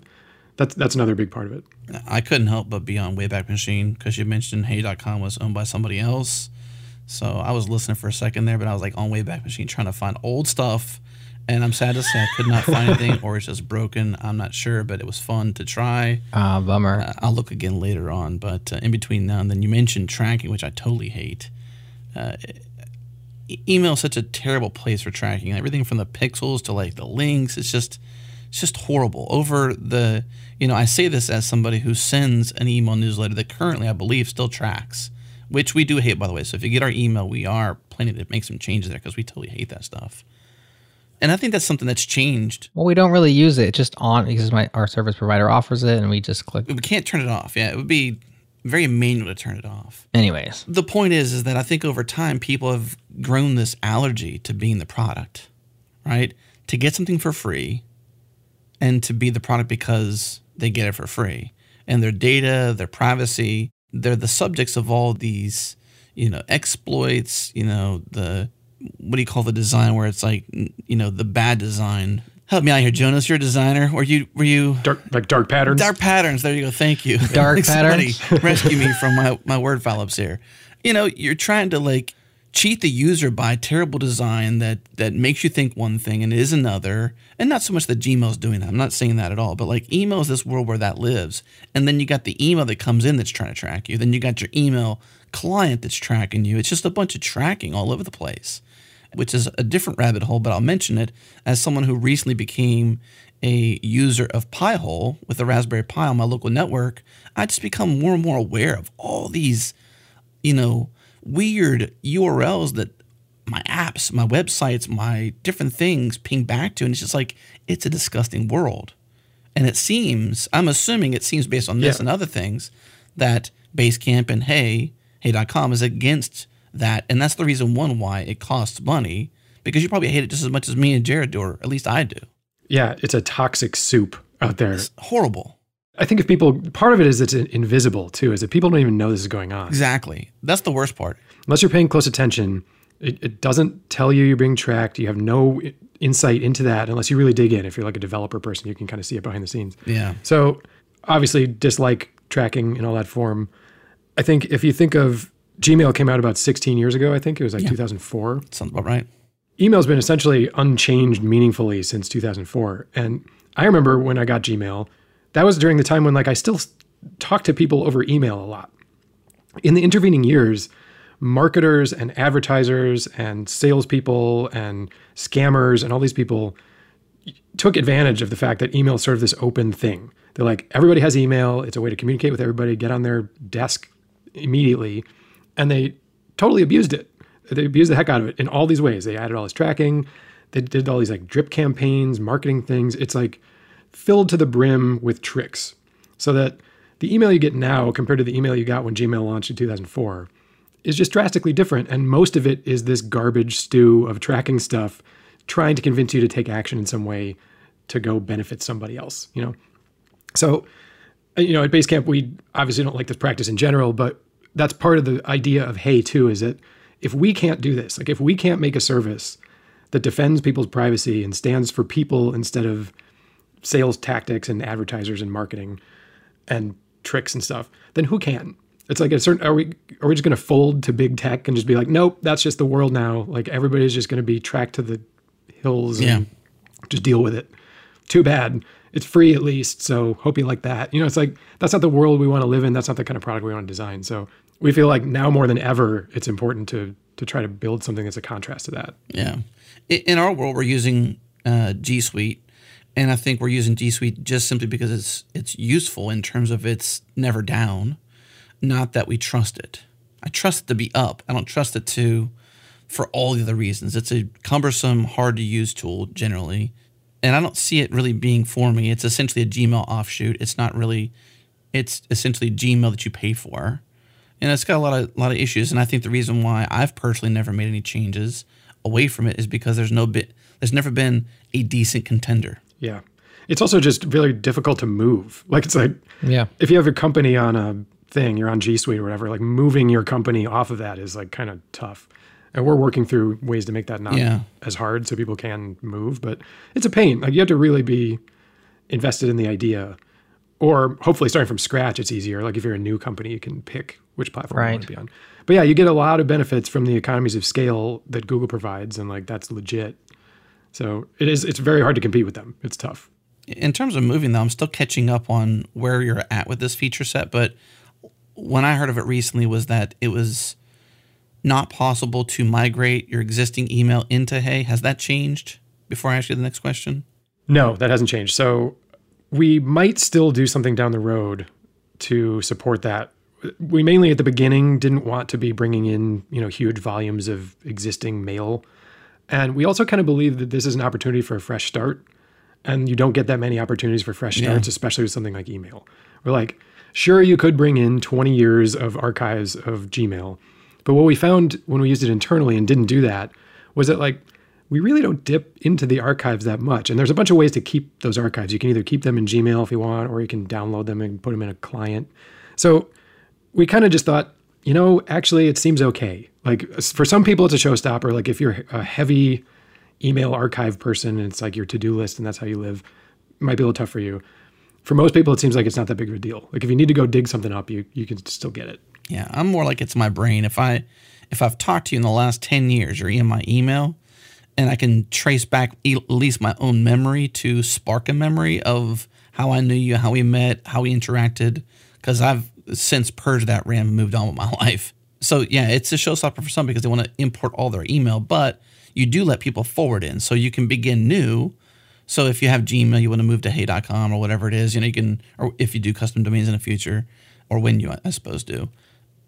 that's that's another big part of it. I couldn't help but be on Wayback Machine because you mentioned Hey.com was owned by somebody else. So I was listening for a second there, but I was like on Wayback Machine trying to find old stuff. And I'm sad to say I could not find anything or it's just broken. I'm not sure, but it was fun to try. Ah, bummer. Uh, I'll look again later on. But uh, in between now and then, you mentioned tracking, which I totally hate. Uh, e- email is such a terrible place for tracking. Everything from the pixels to like the links, it's just it's just horrible. Over the, you know, I say this as somebody who sends an email newsletter that currently I believe still tracks, which we do hate by the way. So if you get our email, we are planning to make some changes there because we totally hate that stuff. And I think that's something that's changed. well, we don't really use it. It's just on because my our service provider offers it, and we just click. We can't turn it off. Yeah, it would be very manual to turn it off. Anyways, the point is is that I think over time people have grown this allergy to being the product, right? To get something for free and to be the product because they get it for free. And their data, their privacy, they're the subjects of all these, you know, exploits, you know, the what do you call the design where it's like, you know, the bad design. Help me out here, Jonas. You're a designer. Were you were you Dark like dark patterns. Dark patterns. There you go. Thank you. <laughs> Dark <laughs> Somebody patterns? <laughs> rescue me from my, my word foul-ups here. You know, you're trying to like cheat the user by terrible design that that makes you think one thing and is another. And not so much that Gmail's doing that. I'm not saying that at all. But like email is this world where that lives. And then you got the email that comes in that's trying to track you. Then you got your email client that's tracking you. It's just a bunch of tracking all over the place which is a different rabbit hole, but I'll mention it as someone who recently became a user of Pi-hole with the Raspberry Pi on my local network. I just become more and more aware of all these, you know, weird URLs that my apps, my websites, my different things ping back to, and it's just like it's a disgusting world. And it seems, I'm assuming it seems based on this Yeah. and other things, that Basecamp and Hey, Hey.com is against that. And that's the reason one why it costs money, because you probably hate it just as much as me and Jerod do, or at least I do. Yeah, it's a toxic soup out there. It's horrible. I think if people, part of it is it's invisible too, is that people don't even know this is going on. Exactly. That's the worst part. Unless you're paying close attention, it, it doesn't tell you you're being tracked. You have no insight into that unless you really dig in. If you're like a developer person, you can kind of see it behind the scenes. Yeah. So obviously dislike tracking in all that form. I think if you think of Gmail came out about 16 years ago, I think it was like 2004. Sounds about right. email's been essentially unchanged meaningfully since 2004 and i remember when i got gmail that was during the time when like i still talked to people over email a lot in the intervening years marketers and advertisers and salespeople and scammers and all these people took advantage of the fact that email is sort of this open thing. They're like, everybody has email. It's a way to communicate with everybody, get on their desk immediately. And they totally abused it. They abused the heck out of it in all these ways. They added all this tracking. They did all these like drip campaigns, marketing things. It's like filled to the brim with tricks so that the email you get now compared to the email you got when Gmail launched in 2004 is just drastically different. And most of it is this garbage stew of tracking stuff, trying to convince you to take action in some way to go benefit somebody else, you know? So, uh, you know, at Basecamp, we obviously don't like this practice in general, but that's part of the idea of Hey too, is that if we can't do this, like if we can't make a service that defends people's privacy and stands for people instead of sales tactics and advertisers and marketing and tricks and stuff, then who can? It's like a certain are we are we just going to fold to big tech and just be like, nope, that's just the world now. Like everybody's just going to be tracked to the hills and just deal with it. Too bad. It's free at least, so hope you like that. You know, it's like that's not the world we want to live in. That's not the kind of product we want to design. So we feel like now more than ever, it's important to to try to build something that's a contrast to that. Yeah, in our world, we're using uh, G Suite, and I think we're using G Suite just simply because it's it's useful in terms of it's never down not that we trust it. I trust it to be up. I don't trust it to for all the other reasons. It's a cumbersome, hard to use tool generally. And I don't see it really being for me. It's essentially a Gmail offshoot. It's not really it's essentially Gmail that you pay for. And it's got a lot of a lot of issues. And I think the reason why I've personally never made any changes away from it is because there's no bit there's never been a decent contender. Yeah. It's also just really difficult to move. Like it's like yeah. if you have a company on a thing, you're on G Suite or whatever, like moving your company off of that is like kind of tough. And we're working through ways to make that not yeah. as hard so people can move, but it's a pain. Like you have to really be invested in the idea. Or hopefully starting from scratch, it's easier. Like if you're a new company, you can pick which platform right. you want to be on. But yeah, you get a lot of benefits from the economies of scale that Google provides, and like that's legit. So it is. It's very hard to compete with them. It's tough. In terms of moving, though, I'm still catching up on where you're at with this feature set. But when I heard of it recently was that it was not possible to migrate your existing email into Hey. Has that changed? Before I ask you the next question. No, that hasn't changed. So we might still do something down the road to support that. We mainly at the beginning didn't want to be bringing in, you know, huge volumes of existing mail. And we also kind of believe that this is an opportunity for a fresh start. And you don't get that many opportunities for fresh starts, yeah. especially with something like email. We're like, Sure, you could bring in 20 years of archives of Gmail. But what we found when we used it internally and didn't do that was that, like, we really don't dip into the archives that much. And there's a bunch of ways to keep those archives. You can either keep them in Gmail if you want, or you can download them and put them in a client. So we kind of just thought, you know, actually, it seems okay. Like, for some people, it's a showstopper. Like, if you're a heavy email archive person and it's like your to do list and that's how you live, might be a little tough for you for most people, it seems like it's not that big of a deal. Like if you need to go dig something up, you you can still get it. Yeah, I'm more like it's my brain. If I if I've talked to you in the last ten years, you're in my email, and I can trace back at least my own memory to spark a memory of how I knew you, how we met, how we interacted, because I've since purged that RAM and moved on with my <laughs> life. So yeah, it's a showstopper for some because they want to import all their email, but you do let people forward in, so you can begin new so if you have Gmail, you want to move to hey.com or whatever it is, you know, you can, or if you do custom domains in the future, or when you, I suppose, do,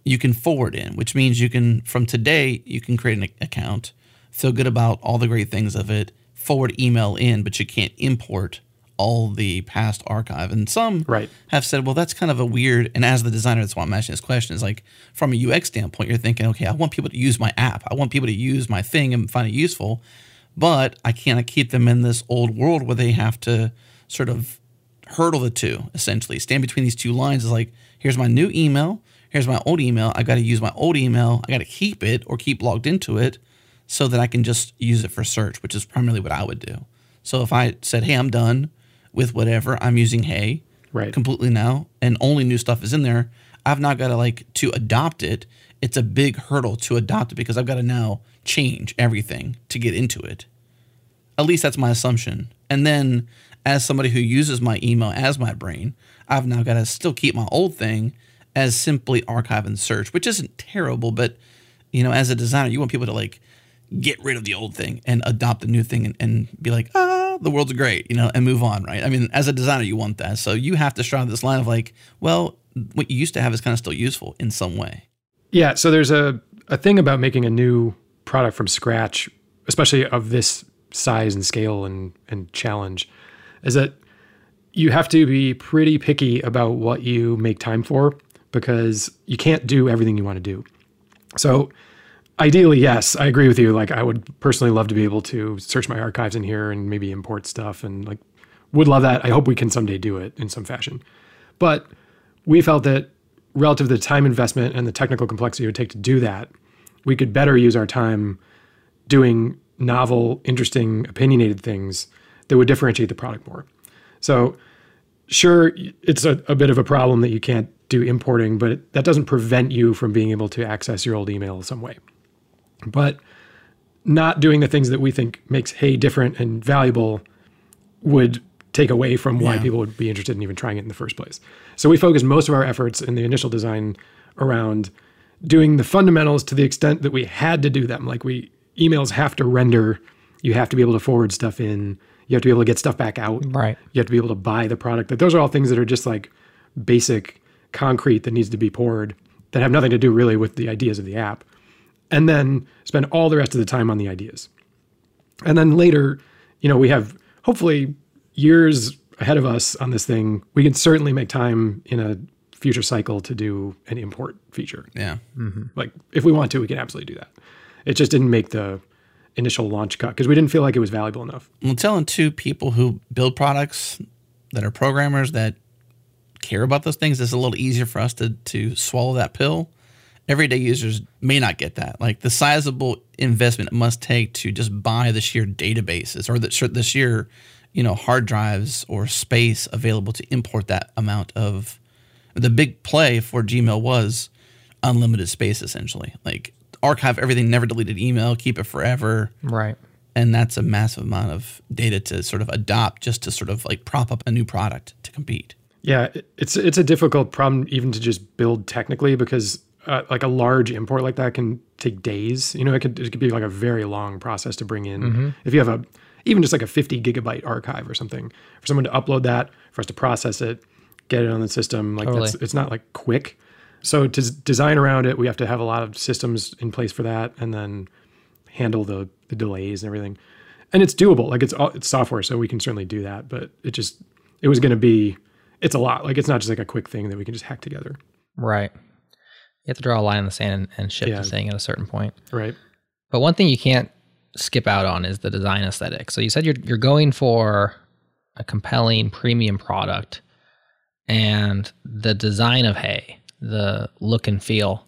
you can forward in, which means you can, from today, you can create an account, feel good about all the great things of it, forward email in, but you can't import all the past archive. And some right. have said, well, that's kind of a weird, and as the designer, that's why I'm asking this question, is like, from a UX standpoint, you're thinking, okay, I want people to use my app. I want people to use my thing and find it useful but I can't keep them in this old world where they have to sort of hurdle the two, essentially. Stand between these two lines is like, here's my new email, here's my old email. I got to use my old email, I got to keep it or keep logged into it so that I can just use it for search, which is primarily what I would do. So if I said, hey, I'm done with whatever, I'm using Hey right. completely now, and only new stuff is in there, I've not got to like to adopt it. It's a big hurdle to adopt it because I've got to now change everything to get into it. At least that's my assumption. And then, as somebody who uses my email as my brain, I've now got to still keep my old thing as simply archive and search, which isn't terrible, but you know, as a designer, you want people to like get rid of the old thing and adopt the new thing and, and be like, ah, the world's great, you know, and move on, right? I mean, as a designer, you want that. So you have to straddle this line of like, well, what you used to have is kind of still useful in some way. Yeah. So there's a, a thing about making a new product from scratch, especially of this size and scale and, and challenge, is that you have to be pretty picky about what you make time for because you can't do everything you want to do. So, ideally, yes, I agree with you. Like, I would personally love to be able to search my archives in here and maybe import stuff and like would love that. I hope we can someday do it in some fashion. But we felt that relative to the time investment and the technical complexity it would take to do that, we could better use our time doing novel, interesting, opinionated things that would differentiate the product more. So, sure, it's a, a bit of a problem that you can't do importing, but it, that doesn't prevent you from being able to access your old email in some way. But not doing the things that we think makes Hey different and valuable would take away from why Yeah. people would be interested in even trying it in the first place. So we focused most of our efforts in the initial design around doing the fundamentals to the extent that we had to do them. Like we emails have to render, you have to be able to forward stuff in, you have to be able to get stuff back out. Right. You have to be able to buy the product. That those are all things that are just like basic concrete that needs to be poured that have nothing to do really with the ideas of the app. And then spend all the rest of the time on the ideas. And then later, you know, we have hopefully years ahead of us on this thing. We can certainly make time in a future cycle to do an import feature. Yeah. Mm-hmm. Like if we want to, we can absolutely do that. It just didn't make the initial launch cut because we didn't feel like it was valuable enough. Well, telling two people who build products that are programmers that care about those things is a little easier for us to to swallow that pill. Everyday users may not get that. Like the sizable investment it must take to just buy the sheer databases or the, the sheer, you know, hard drives or space available to import that amount of. The big play for Gmail was unlimited space, essentially. Like archive everything, never deleted email, keep it forever Right. and that's a massive amount of data to sort of adopt just to sort of like prop up a new product to compete. Yeah, it's it's a difficult problem even to just build technically because uh, like a large import like that can take days. You know, it could it could be like a very long process to bring in. If you have a even just like a 50 gigabyte archive or something for someone to upload that, for us to process it, get it on the system, like that's Totally. it's not like quick. So to design around it, we have to have a lot of systems in place for that, and then handle the the delays and everything. And it's doable. Like it's all it's software, so we can certainly do that. But it just it was going to be it's a lot. Like it's not just like a quick thing that we can just hack together, Right. You have to draw a line in the sand and, and ship Yeah. the thing at a certain point. right? But one thing you can't skip out on is the design aesthetic. So you said you're you're going for a compelling premium product and the design of Hey, the look and feel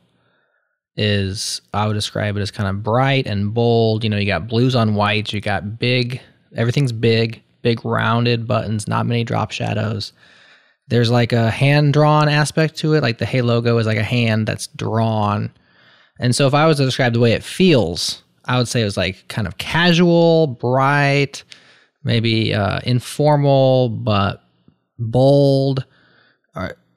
is I would describe it as kind of bright and bold. You know, you got blues on whites, you got big, everything's big, big rounded buttons, not many drop shadows. There's like a hand drawn aspect to it, like the Hey logo is like a hand that's drawn. And so if I was to describe the way it feels, I would say it was like kind of casual, bright, maybe uh, informal, but bold.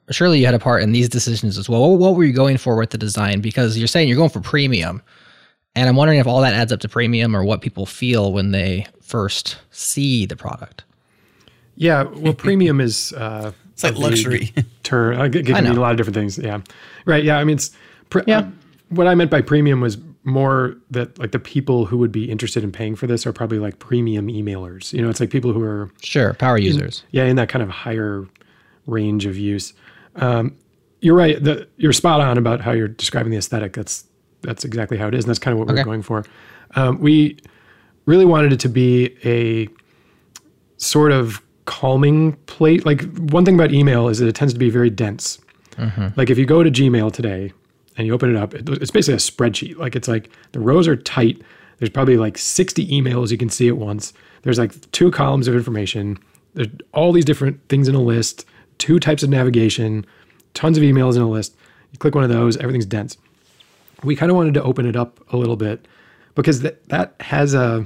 All right. Surely you had a part in these decisions as well. What, what were you going for with the design? Because you're saying you're going for premium. And I'm wondering if all that adds up to premium or what people feel when they first see the product. Yeah. Well, premium is uh, <laughs> It's like luxury. term. It, it can I mean a lot of different things. Yeah. Right. Yeah. I mean, it's pre- Yeah. uh, what I meant by premium was more that like the people who would be interested in paying for this are probably like premium emailers. You know, it's like people who are Sure, power users. yeah in that kind of higher range of use. Um, you're right. The, you're spot on about how you're describing the aesthetic. That's that's exactly how it is, and that's kind of what Okay. we're going for. Um, we really wanted it to be a sort of calming plate. Like one thing about email is that it tends to be very dense. Like if you go to Gmail today and you open it up, it- it's basically a spreadsheet. Like it's like the rows are tight. There's probably like 60 emails you can see at once. There's like two columns of information. There's all these different things in a list, two types of navigation, tons of emails in a list. You click one of those, everything's dense. We kind of wanted to open it up a little bit because that that has a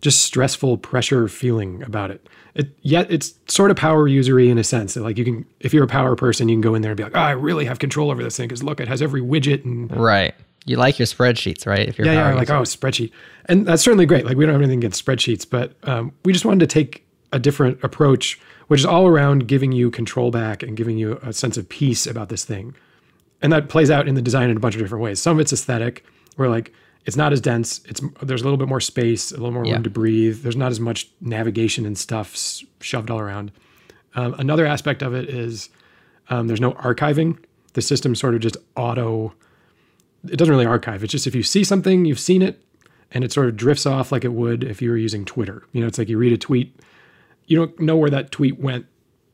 just stressful pressure feeling about it. It yet it's sort of power usery in a sense. Like you can, if you're a power person, you can go in there and be like, oh, I really have control over this thing because look, it has every widget and Right. You like your spreadsheets, right? If you're yeah, yeah, like oh, spreadsheet, and that's certainly great. Like we don't have anything against spreadsheets, but um, we just wanted to take a different approach, which is all around giving you control back and giving you a sense of peace about this thing, and that plays out in the design in a bunch of different ways. Some of it's aesthetic, where like it's not as dense. It's there's a little bit more space, a little more Yeah. room to breathe. There's not as much navigation and stuff shoved all around. Um, another aspect of it is um, there's no archiving. The system sort of just auto. It doesn't really archive. It's just if you see something, you've seen it, and it sort of drifts off like it would if you were using Twitter. You know, it's like you read a tweet, you don't know where that tweet went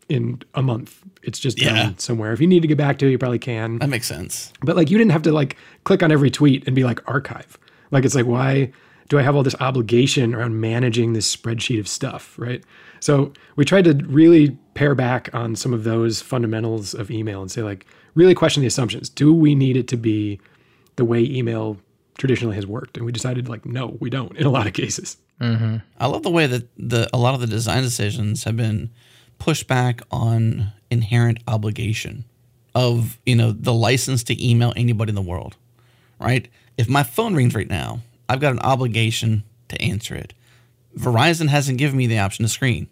in a month. It's just Yeah. somewhere. If you need to get back to it, you probably can. That makes sense. But like you didn't have to like click on every tweet and be like archive. Like it's like why do I have all this obligation around managing this spreadsheet of stuff, right? So we tried to really pare back on some of those fundamentals of email and say like really question the assumptions. Do we need it to be the way email traditionally has worked? And we decided like no, we don't in a lot of cases. Mm-hmm. I love the way that the a lot of the design decisions have been pushed back on inherent obligation of you know the license to email anybody in the world, right? If my phone rings right now, I've got an obligation to answer it. Verizon hasn't given me the option to screen.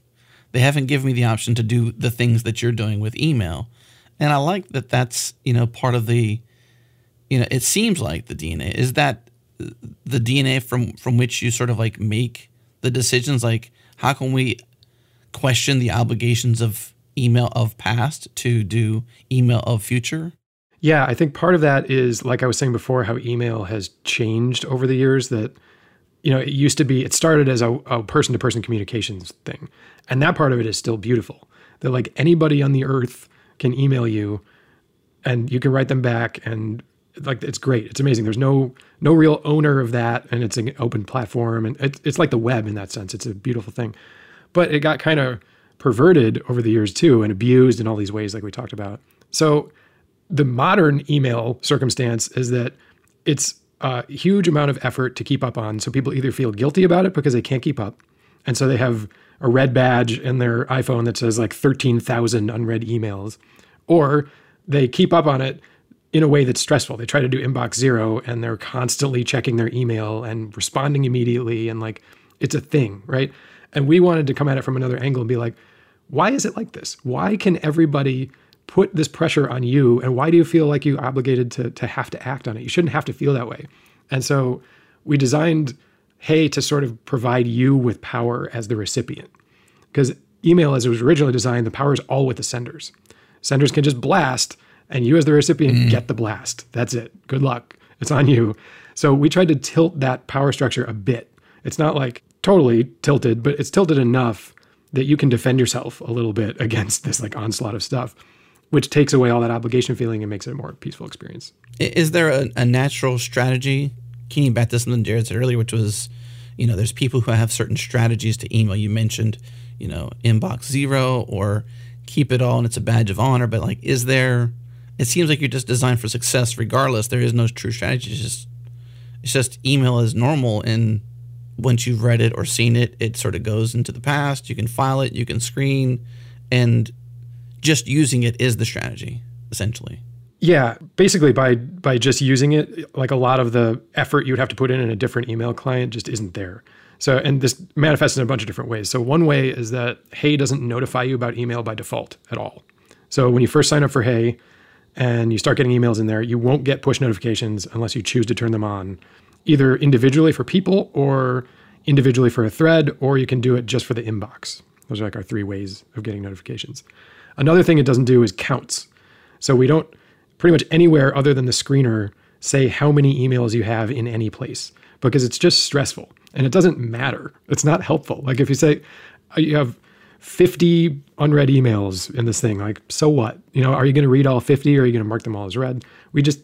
They haven't given me the option to do the things that you're doing with email, and I like that. That's you know part of the you know it seems like the DNA is that the DNA from from which you sort of like make the decisions like how can we question the obligations of email of past to do email of future Yeah, I think part of that is like I was saying before, how email has changed over the years. That you know, it used to be it started as a, a person-to-person communications thing, and that part of it is still beautiful. That like anybody on the earth can email you, and you can write them back, and like it's great. It's amazing. There's no no real owner of that, and it's an open platform, and it's it's like the web in that sense. It's a beautiful thing, but it got kind of perverted over the years too, and abused in all these ways, like we talked about. So the modern email circumstance is that it's a huge amount of effort to keep up on. So people either feel guilty about it because they can't keep up. And so they have a red badge in their iPhone that says like 13,000 unread emails, or they keep up on it in a way that's stressful. They try to do inbox zero and they're constantly checking their email and responding immediately. And like it's a thing, right? And we wanted to come at it from another angle and be like, why is it like this? Why can everybody put this pressure on you? And why do you feel like you're obligated to, to have to act on it? You shouldn't have to feel that way. And so we designed Hey to sort of provide you with power as the recipient. Because email, as it was originally designed, the power is all with the senders. Senders can just blast, and you, as the recipient, mm. get the blast. That's it. Good luck. It's on you. So we tried to tilt that power structure a bit. It's not like totally tilted, but it's tilted enough that you can defend yourself a little bit <laughs> against this like onslaught of stuff, which takes away all that obligation feeling and makes it a more peaceful experience. Is there a, a natural strategy keying back to something Jerod said earlier which was you know there's people who have certain strategies to email you mentioned you know inbox zero or keep it all and it's a badge of honor but like is there it seems like you're just designed for success regardless there is no true strategy it's just it's just email is normal and once you've read it or seen it it sort of goes into the past you can file it you can screen and just using it is the strategy essentially Yeah, basically by by just using it, like a lot of the effort you would have to put in in a different email client just isn't there. So, and this manifests in a bunch of different ways. So, one way is that Hey doesn't notify you about email by default at all. So, when you first sign up for Hey and you start getting emails in there, you won't get push notifications unless you choose to turn them on, either individually for people or individually for a thread, or you can do it just for the inbox. Those are like our three ways of getting notifications. Another thing it doesn't do is counts. So, we don't pretty much anywhere other than the screener say how many emails you have in any place because it's just stressful and it doesn't matter. It's not helpful. Like if you say uh, you have 50 unread emails in this thing, like so what? You know, are you going to read all 50 or are you going to mark them all as read? We just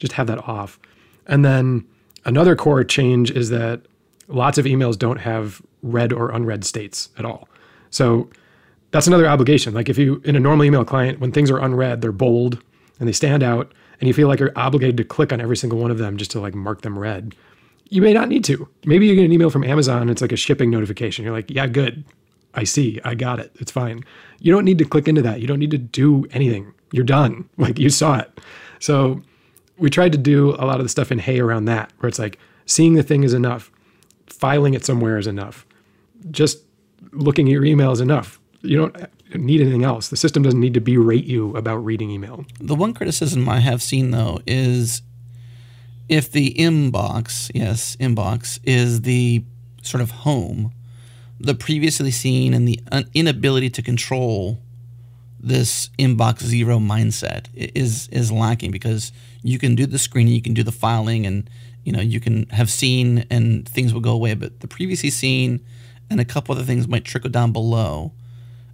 just have that off. And then another core change is that lots of emails don't have read or unread states at all. So that's another obligation. Like if you in a normal email client, when things are unread, they're bold and they stand out, and you feel like you're obligated to click on every single one of them just to like mark them read. You may not need to. Maybe you get an email from Amazon, it's like a shipping notification. You're like, yeah, good. I see. I got it. It's fine. You don't need to click into that. You don't need to do anything. You're done. <laughs> Like you saw it. So we tried to do a lot of the stuff in Hey around that, where it's like seeing the thing is enough, filing it somewhere is enough, just looking at your email is enough. You don't need anything else. The system doesn't need to berate you about reading email. The one criticism I have seen though is if the inbox, yes, inbox is the sort of home, the previously seen and the un- inability to control this inbox zero mindset is is lacking because you can do the screening, you can do the filing, and you know you can have seen and things will go away, but the previously seen and a couple other things might trickle down below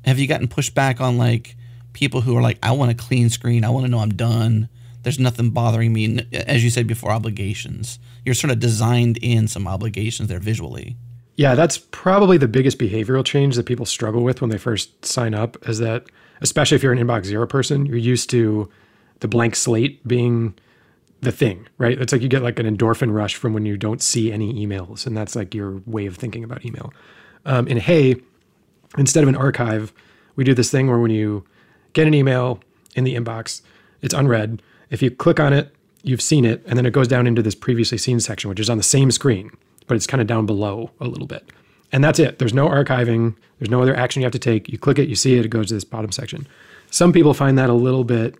Have you gotten pushback on like people who are like, I want a clean screen. I want to know I'm done. There's nothing bothering me. As you said before, obligations. You're sort of designed in some obligations there visually. Yeah, that's probably the biggest behavioral change that people struggle with when they first sign up is that, especially if you're an inbox zero person, you're used to the blank slate being the thing, right? It's like you get like an endorphin rush from when you don't see any emails, and that's like your way of thinking about email. Um, in Hey, instead of an archive, we do this thing where when you get an email in the inbox, it's unread. If you click on it, you've seen it, and then it goes down into this previously seen section, which is on the same screen but it's kind of down below a little bit. And that's it. There's no archiving. There's no other action you have to take. You click it, you see it, it goes to this bottom section. Some people find that a little bit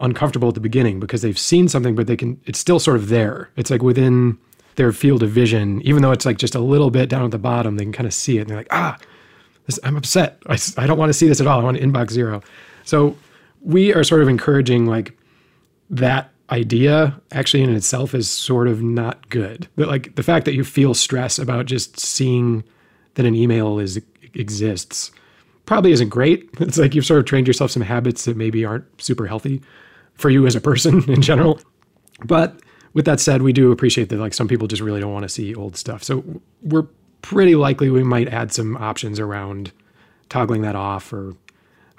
uncomfortable at the beginning because they've seen something, but they can, it's still sort of there. It's like within their field of vision, even though it's like just a little bit down at the bottom, they can kind of see it and they're like, ah, this, I'm upset. I, I don't want to see this at all. I want inbox zero. So we are sort of encouraging like that idea actually in itself is sort of not good. But like the fact that you feel stress about just seeing that an email is exists probably isn't great. <laughs> It's like you've sort of trained yourself some habits that maybe aren't super healthy for you as a person <laughs> in general. But with that said, we do appreciate that like some people just really don't want to see old stuff. So we're pretty likely we might add some options around toggling that off or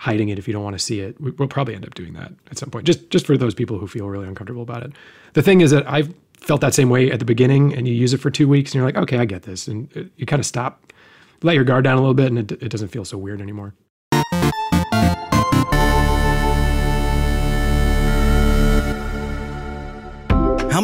hiding it if you don't want to see it. We'll probably end up doing that at some point, just just for those people who feel really uncomfortable about it. The thing is that I've felt that same way at the beginning, and you use it for two weeks, and you're like, okay, I get this, and uh, you kind of stop, let your guard down a little bit, and it, it doesn't feel so weird anymore.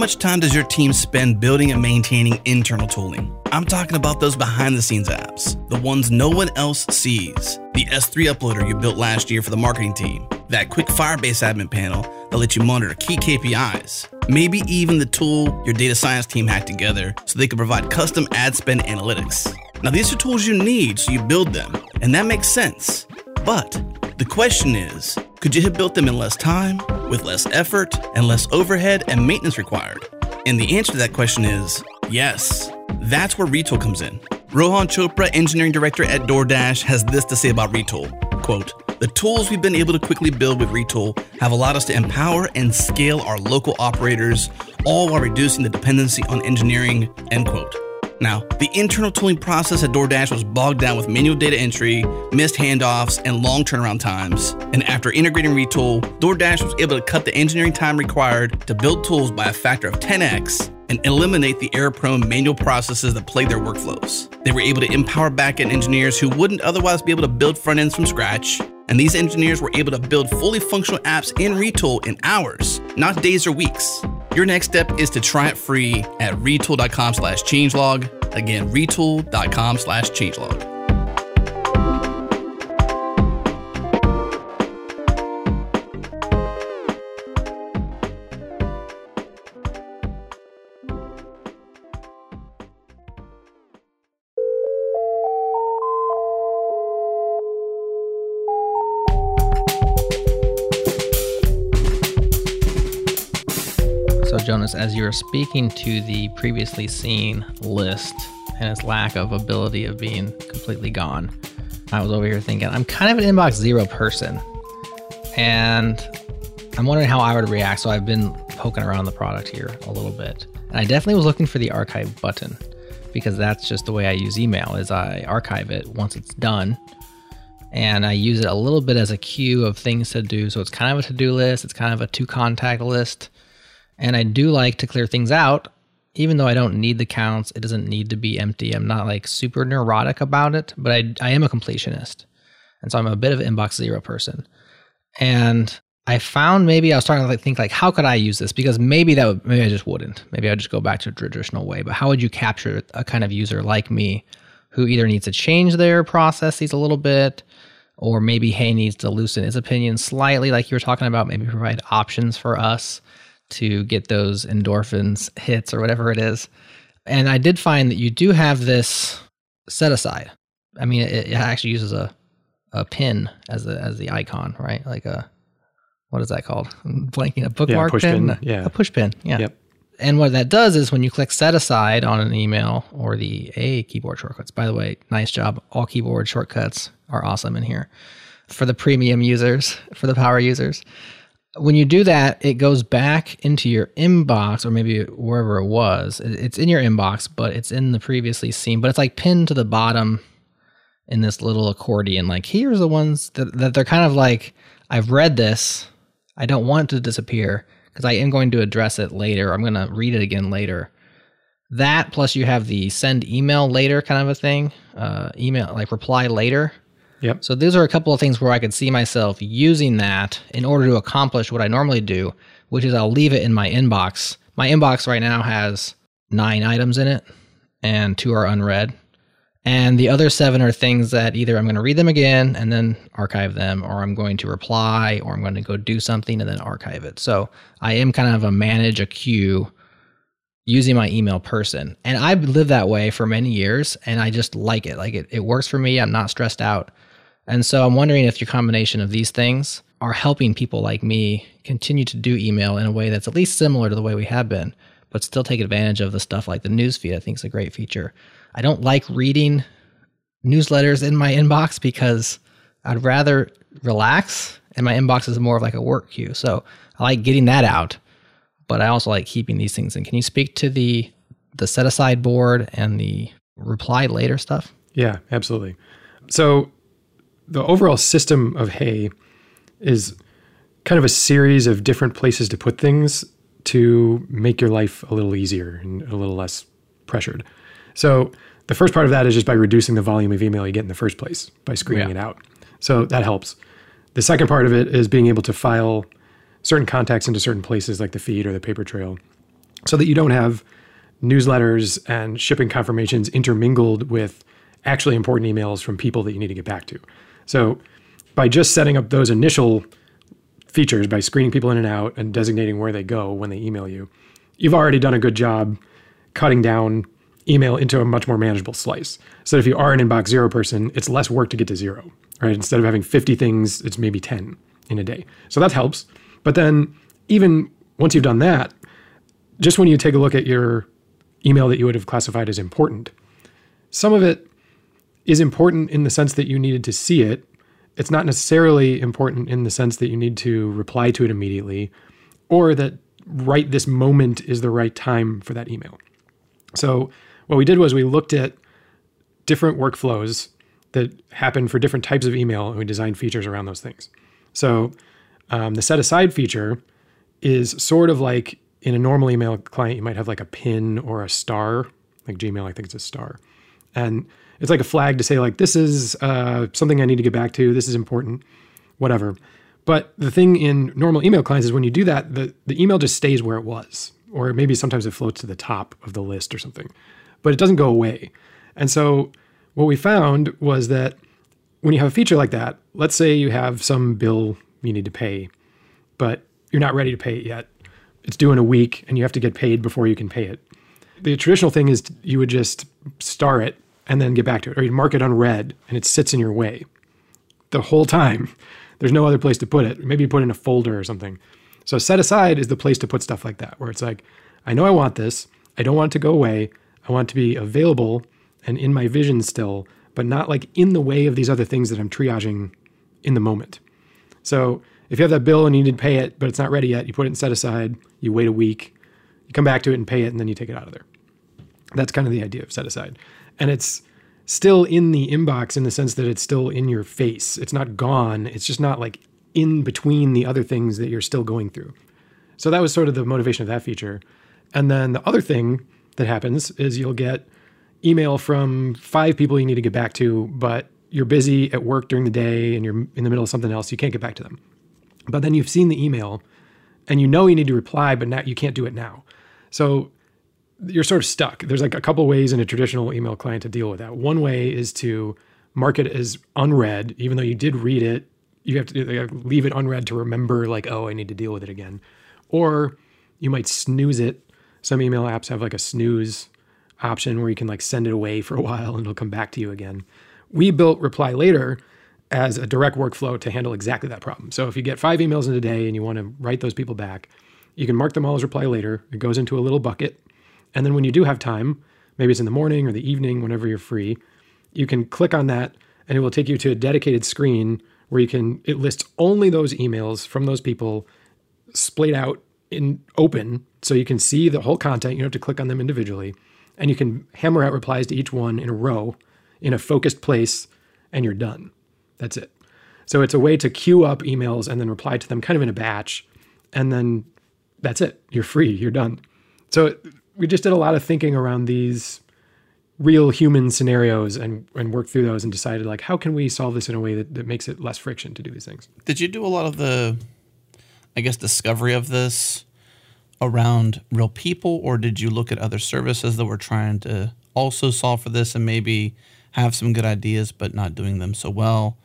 Much time does your team spend building and maintaining internal tooling? I'm talking about those behind the scenes apps, the ones no one else sees. The S3 uploader you built last year for the marketing team, that quick Firebase admin panel that lets you monitor key KPIs, maybe even the tool your data science team hacked together so they could provide custom ad spend analytics. Now, these are tools you need, so you build them, and that makes sense. But the question is could you have built them in less time, with less effort, and less overhead and maintenance required? And the answer to that question is yes. That's where Retool comes in. Rohan Chopra, engineering director at DoorDash, has this to say about Retool. Quote, the tools we've been able to quickly build with Retool have allowed us to empower and scale our local operators, all while reducing the dependency on engineering, end quote. Now, the internal tooling process at DoorDash was bogged down with manual data entry, missed handoffs, and long turnaround times. And after integrating Retool, DoorDash was able to cut the engineering time required to build tools by a factor of 10x and eliminate the error prone manual processes that plague their workflows. They were able to empower backend engineers who wouldn't otherwise be able to build front ends from scratch. And these engineers were able to build fully functional apps in Retool in hours, not days or weeks. Your next step is to try it free at retool.com slash changelog. Again, retool.com slash changelog. As you were speaking to the previously seen list and its lack of ability of being completely gone, I was over here thinking, I'm kind of an inbox zero person. And I'm wondering how I would react. So I've been poking around the product here a little bit. And I definitely was looking for the archive button because that's just the way I use email is I archive it once it's done. And I use it a little bit as a queue of things to do. So it's kind of a to-do list, it's kind of a to contact list. And I do like to clear things out, even though I don't need the counts. It doesn't need to be empty. I'm not like super neurotic about it, but I, I am a completionist. And so I'm a bit of an inbox zero person. And I found maybe I was starting to like think like, how could I use this? Because maybe that would, maybe I just wouldn't. Maybe I'd just go back to a traditional way. But how would you capture a kind of user like me who either needs to change their processes a little bit, or maybe Hey needs to loosen his opinion slightly, like you were talking about, maybe provide options for us to get those endorphins hits or whatever it is. And I did find that you do have this set aside. I mean, it, it actually uses a a pin as the as the icon, right? Like a what is that called? <laughs> I'm blanking a bookmark yeah, pin? pin? Yeah, a push pin. Yeah. Yep. And what that does is when you click set aside on an email or the A keyboard shortcuts. By the way, nice job. All keyboard shortcuts are awesome in here. For the premium users, for the power users, when you do that, it goes back into your inbox or maybe wherever it was. It's in your inbox, but it's in the previously seen, but it's like pinned to the bottom in this little accordion. Like here's the ones that, that they're kind of like, I've read this. I don't want it to disappear because I am going to address it later. I'm going to read it again later. That plus you have the send email later kind of a thing, uh, email like reply later. Yep. So these are a couple of things where I could see myself using that in order to accomplish what I normally do, which is I'll leave it in my inbox. My inbox right now has nine items in it, and two are unread. And the other seven are things that either I'm going to read them again and then archive them, or I'm going to reply, or I'm going to go do something and then archive it. So I am kind of a manage a queue using my email person. And I've lived that way for many years and I just like it. Like it, it works for me. I'm not stressed out. And so I'm wondering if your combination of these things are helping people like me continue to do email in a way that's at least similar to the way we have been, but still take advantage of the stuff like the newsfeed. I think is a great feature. I don't like reading newsletters in my inbox because I'd rather relax and my inbox is more of like a work queue. So I like getting that out, but I also like keeping these things in. Can you speak to the the set aside board and the reply later stuff? Yeah, absolutely. So the overall system of Hey is kind of a series of different places to put things to make your life a little easier and a little less pressured. So the first part of that is just by reducing the volume of email you get in the first place by screening Yeah. it out. So that helps. The second part of it is being able to file certain contacts into certain places like the feed or the paper trail so that you don't have newsletters and shipping confirmations intermingled with actually important emails from people that you need to get back to. So by just setting up those initial features by screening people in and out and designating where they go when they email you, you've already done a good job cutting down email into a much more manageable slice. So if you are an inbox zero person, it's less work to get to zero, right? Instead of having 50 things, it's maybe 10 in a day. So that helps. But then even once you've done that, just when you take a look at your email that you would have classified as important, some of it is important in the sense that you needed to see it. It's not necessarily important in the sense that you need to reply to it immediately or that right this moment is the right time for that email. So, what we did was we looked at different workflows that happen for different types of email and we designed features around those things. So, um, the set aside feature is sort of like in a normal email client, you might have like a pin or a star, like Gmail, I think it's a star. And it's like a flag to say, like, this is uh, something I need to get back to. This is important, whatever. But the thing in normal email clients is when you do that, the, the email just stays where it was, or maybe sometimes it floats to the top of the list or something, but it doesn't go away. And so what we found was that when you have a feature like that, let's say you have some bill you need to pay, but you're not ready to pay it yet. It's due in a week and you have to get paid before you can pay it. The traditional thing is you would just star it and then get back to it, or you'd mark it unread and it sits in your way the whole time. <laughs> There's no other place to put it. Maybe you put it in a folder or something. So set aside is the place to put stuff like that, where it's like, I know I want this. I don't want it to go away. I want it to be available and in my vision still, but not like in the way of these other things that I'm triaging in the moment. So if you have that bill and you need to pay it, but it's not ready yet, you put it in set aside, you wait a week, you come back to it and pay it, and then you take it out of there. That's kind of the idea of set aside. And it's still in the inbox in the sense that it's still in your face. It's not gone. It's just not like in between the other things that you're still going through. So that was sort of the motivation of that feature. And then the other thing that happens is you'll get email from five people you need to get back to, but you're busy at work during the day and you're in the middle of something else. You can't get back to them. But then you've seen the email and you know you need to reply, but now you can't do it now. So you're sort of stuck. There's like a couple ways in a traditional email client to deal with that. One way is to mark it as unread, even though you did read it. You have to leave it unread to remember, like, oh, I need to deal with it again. Or you might snooze it. Some email apps have like a snooze option where you can like send it away for a while and it'll come back to you again. We built reply later as a direct workflow to handle exactly that problem. So if you get five emails in a day and you want to write those people back, you can mark them all as reply later. It goes into a little bucket. And then when you do have time, maybe it's in the morning or the evening, whenever you're free, you can click on that and it will take you to a dedicated screen where you can it lists only those emails from those people splayed out in open so you can see the whole content. You don't have to click on them individually. And you can hammer out replies to each one in a row in a focused place, and you're done. That's it. So it's a way to queue up emails and then reply to them kind of in a batch. And then that's it. You're free. You're done. So we just did a lot of thinking around these real human scenarios and, and worked through those and decided like how can we solve this in a way that, that makes it less friction to do these things? Did you do a lot of the i guess discovery of this around real people or did you look at other services that were trying to also solve for this and maybe have some good ideas but not doing them so well?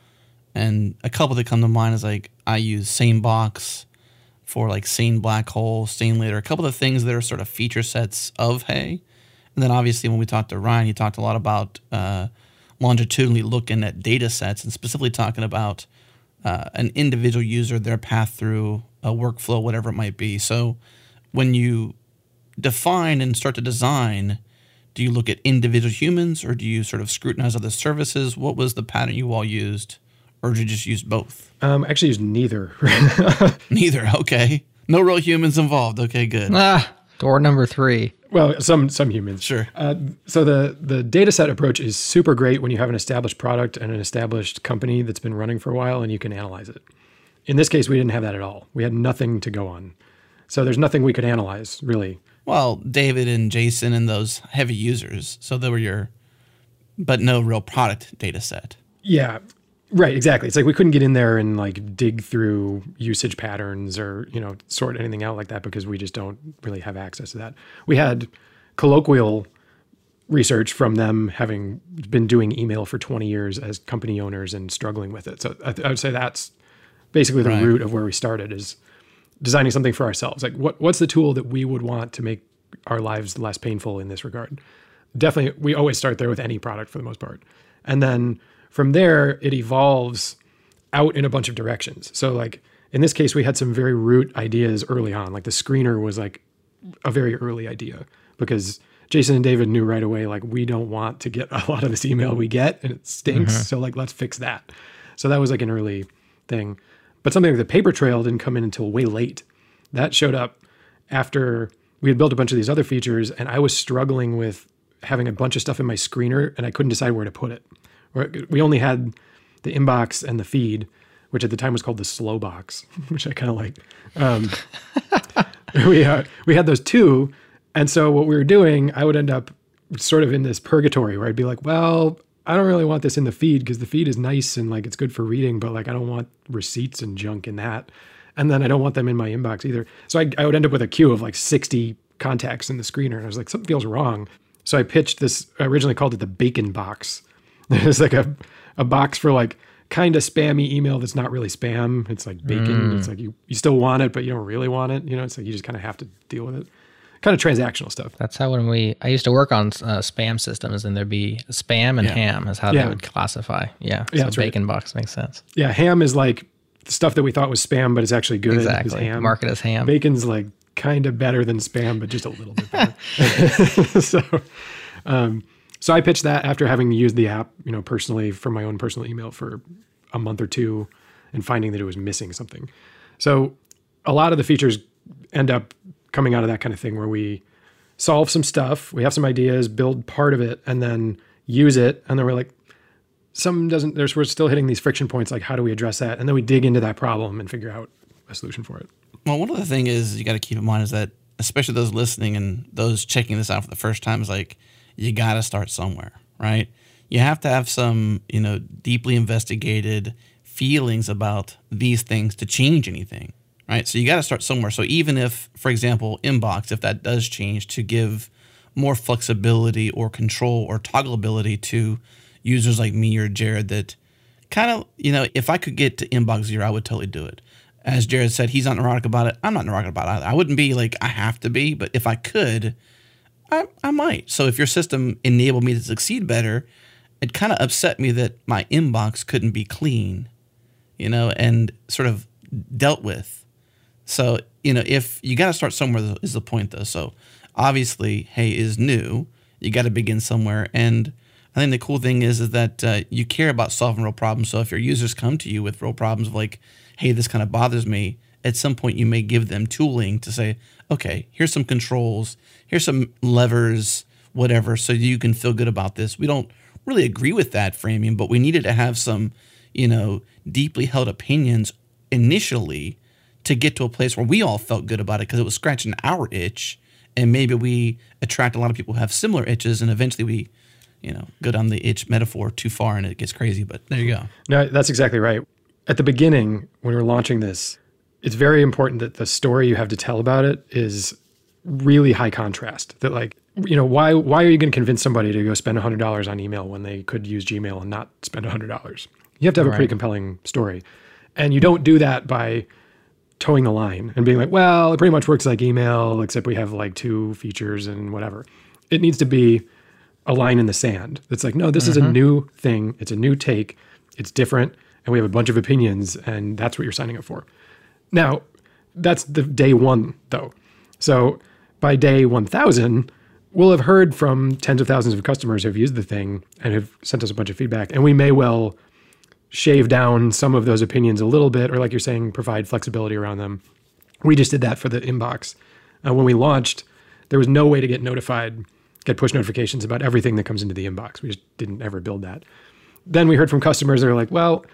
And a couple that come to mind is like i use sanebox for like sane black hole SaneLater a couple of things that are sort of feature sets of Hey. and then obviously when we talked to Ryan, he talked a lot about uh, longitudinally looking at data sets and specifically talking about uh, an individual user, their path through a workflow, whatever it might be. So when you define and start to design, do you look at individual humans or do you sort of scrutinize other services? What was the pattern you all used? Or did you just use both? Um, actually, use neither. <laughs> neither. Okay. No real humans involved. Okay, good. Ah, door number three. Well, some some humans. Sure. Uh, so the the data set approach is super great when you have an established product and an established company that's been running for a while and you can analyze it. In this case, we didn't have that at all. We had nothing to go on. So there's nothing we could analyze really. Well, David and Jason and those heavy users. So they were your, but no real product data set. Yeah. Right, exactly. It's like we couldn't get in there and like dig through usage patterns or, you know, sort anything out like that because we just don't really have access to that. We had colloquial research from them having been doing email for 20 years as company owners and struggling with it. So I, th- I would say that's basically the right. root of where we started is designing something for ourselves. Like what what's the tool that we would want to make our lives less painful in this regard? Definitely we always start there with any product for the most part. And then from there, it evolves out in a bunch of directions. So, like in this case, we had some very root ideas early on. Like the screener was like a very early idea because Jason and David knew right away, like, we don't want to get <laughs> a lot of this email we get and it stinks. Mm-hmm. So, like, let's fix that. So, that was like an early thing. But something like the paper trail didn't come in until way late. That showed up after we had built a bunch of these other features and I was struggling with having a bunch of stuff in my screener and I couldn't decide where to put it we only had the inbox and the feed, which at the time was called the slow box, <laughs> which I kind of like. Um, <laughs> we uh, we had those two, and so what we were doing, I would end up sort of in this purgatory where I'd be like, well, I don't really want this in the feed because the feed is nice and like it's good for reading, but like I don't want receipts and junk in that, and then I don't want them in my inbox either. So I, I would end up with a queue of like sixty contacts in the screener, and I was like, something feels wrong. So I pitched this. I originally called it the bacon box <laughs> There's like a, a box for like kind of spammy email that's not really spam. It's like bacon. Mm. It's like you, you still want it, but you don't really want it. You know, it's like you just kind of have to deal with it. Kind of transactional stuff. That's how when we I used to work on uh, spam systems, and there'd be spam and yeah. ham is how yeah. they would classify. Yeah, yeah, so bacon right. box makes sense. Yeah, ham is like stuff that we thought was spam, but it's actually good. Exactly. Ham. Market as ham. Bacon's like kind of better than spam, but just a little bit <laughs> better. <laughs> so, um, so I pitched that after having used the app, you know, personally from my own personal email for a month or two and finding that it was missing something. So a lot of the features end up coming out of that kind of thing where we solve some stuff, we have some ideas, build part of it, and then use it. And then we're like, some doesn't, there's, we're still hitting these friction points. Like, how do we address that? And then we dig into that problem and figure out a solution for it. Well, one of the things is you got to keep in mind is that, especially those listening and those checking this out for the first time, is like, you got to start somewhere, right? You have to have some, you know, deeply investigated feelings about these things to change anything, right? So you got to start somewhere. So even if, for example, inbox, if that does change to give more flexibility or control or toggleability to users like me or Jerod that kind of, you know, if I could get to inbox zero, I would totally do it. As Jerod said, he's not neurotic about it. I'm not neurotic about it either. I wouldn't be like, I have to be, but if I could, I, I might. So if your system enabled me to succeed better, it kind of upset me that my inbox couldn't be clean, you know, and sort of dealt with. So, you know, if you got to start somewhere is the point though. So obviously, hey is new. You got to begin somewhere. And I think the cool thing is, is that uh, you care about solving real problems. So if your users come to you with real problems of like, hey, this kind of bothers me, at some point you may give them tooling to say, okay, here's some controls, here's some levers, whatever, so you can feel good about this. We don't really agree with that framing, but we needed to have some, you know, deeply held opinions initially to get to a place where we all felt good about it because it was scratching our itch. And maybe we attract a lot of people who have similar itches, and eventually we, you know, go down the itch metaphor too far and it gets crazy. But there you go. No, that's exactly right. At the beginning, when we were launching this, it's very important that the story you have to tell about it is really high contrast. That like, you know, why why are you going to convince somebody to go spend hundred dollars on email when they could use Gmail and not spend hundred dollars? You have to have a pretty compelling story, and you don't do that by towing the line and being like, well, it pretty much works like email, except we have like two features and whatever. It needs to be a line in the sand. It's like, no, this is a mm-hmm. new thing. It's a new take. It's different. And we have a bunch of opinions, and that's what you're signing up for. Now, that's the day one, though. So by day 1000, we'll have heard from tens of thousands of customers who have used the thing and have sent us a bunch of feedback. And we may well shave down some of those opinions a little bit, or like you're saying, provide flexibility around them. We just did that for the inbox. Uh, when we launched, there was no way to get notified, get push notifications about everything that comes into the inbox. We just didn't ever build that. Then we heard from customers that are like, well,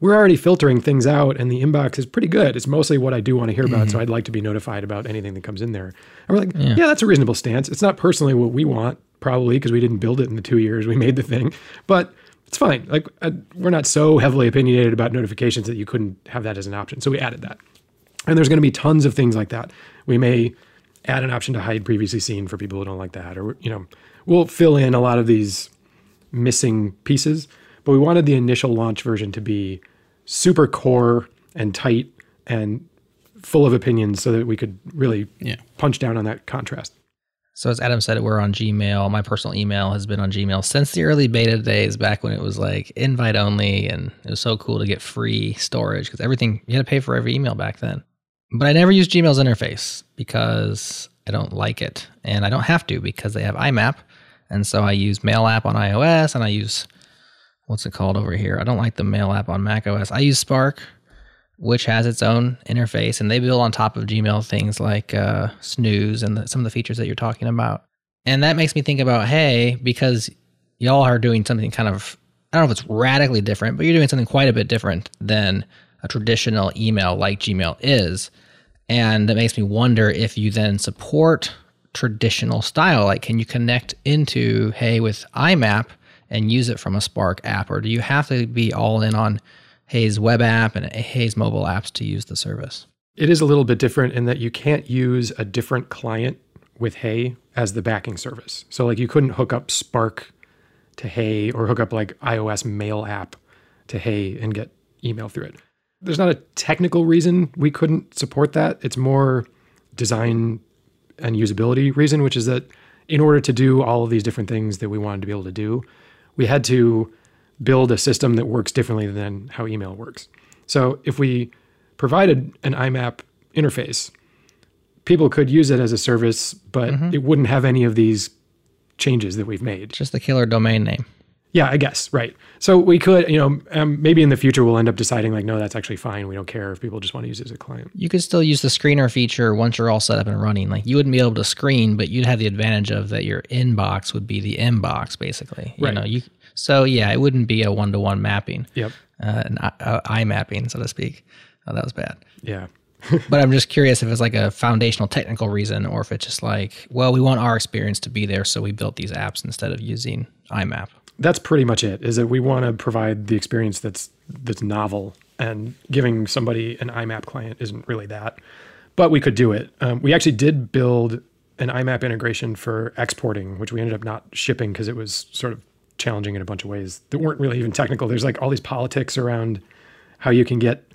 we're already filtering things out and the inbox is pretty good. It's mostly what I do want to hear about. So I'd like to be notified about anything that comes in there. And we're like, yeah. that's a reasonable stance. It's not personally what we want, probably because we didn't build it in the two years we made the thing, but it's fine. Like uh, we're not so heavily opinionated about notifications that you couldn't have that as an option. So we added that. And there's going to be tons of things like that. We may add an option to hide previously seen for people who don't like that, or you know, we'll fill in a lot of these missing pieces. But we wanted the initial launch version to be super core and tight and full of opinions so that we could really Yeah. punch down on that contrast. So as Adam said, we're on Gmail. My personal email has been on Gmail since the early beta days, back when it was like invite only, and it was so cool to get free storage because everything you had to pay for every email back then. But I never used Gmail's interface because I don't like it, and I don't have to because they have IMAP, and so I use Mail app on iOS, and I use what's it called over here? I don't like the Mail app on Mac OS. I use Spark, which has its own interface, and they build on top of Gmail things like uh, Snooze and the, some of the features that you're talking about. And that makes me think about, hey, because y'all are doing something kind of, I don't know if it's radically different, but you're doing something quite a bit different than a traditional email like Gmail is. And that makes me wonder if you then support traditional style. Like, can you connect into, hey, with IMAP and use it from a Spark app? Or do you have to be all in on Hey's web app and Hey's mobile apps to use the service? It is a little bit different in that you can't use a different client with Hey as the backing service. So like you couldn't hook up Spark to Hey or hook up like iOS mail app to Hey and get email through it. There's not a technical reason we couldn't support that. It's more design and usability reason, which is that in order to do all of these different things that we wanted to be able to do, we had to build a system that works differently than how email works. So if we provided an IMAP interface, people could use it as a service, but mm-hmm. it wouldn't have any of these changes that we've made. Just the killer domain name. Yeah, I guess right. So we could, you know, um, maybe in the future we'll end up deciding like, no, that's actually fine. We don't care if people just want to use it as a client. You could still use the screener feature once you're all set up and running. Like you wouldn't be able to screen, but you'd have the advantage of that your inbox would be the inbox, basically. You Right. know, you so yeah, it wouldn't be a one to one mapping, Yep. uh, an eye, uh, eye mapping, so to speak. Oh, that was bad. Yeah. <laughs> But I'm just curious if it's like a foundational technical reason, or if it's just like, well, we want our experience to be there, so we built these apps instead of using IMAP. That's pretty much it is that we want to provide the experience that's that's novel and giving somebody an imap client isn't really that but we could do it. Um, we actually did build an imap integration for exporting which we ended up not shipping because it was sort of challenging in a bunch of ways that weren't really even technical. There's like all these politics around how you can get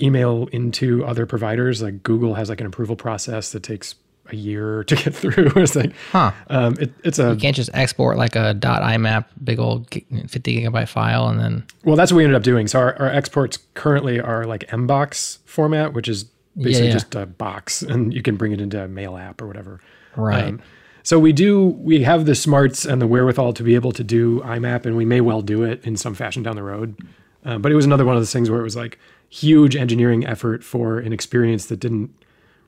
email into other providers. Like google has like an approval process that takes a year to get <laughs> through it's like Huh. um, it, it's a You can't just export like a .imap big old 50 gigabyte file and then Well, that's what we ended up doing. So our, our exports currently are like MBox format, which is basically yeah. just a box, and you can bring it into a mail app or whatever. Right. Um, So we do we have the smarts and the wherewithal to be able to do IMAP, and we may well do it in some fashion down the road. Uh, but it was another one of those things where it was like huge engineering effort for an experience that didn't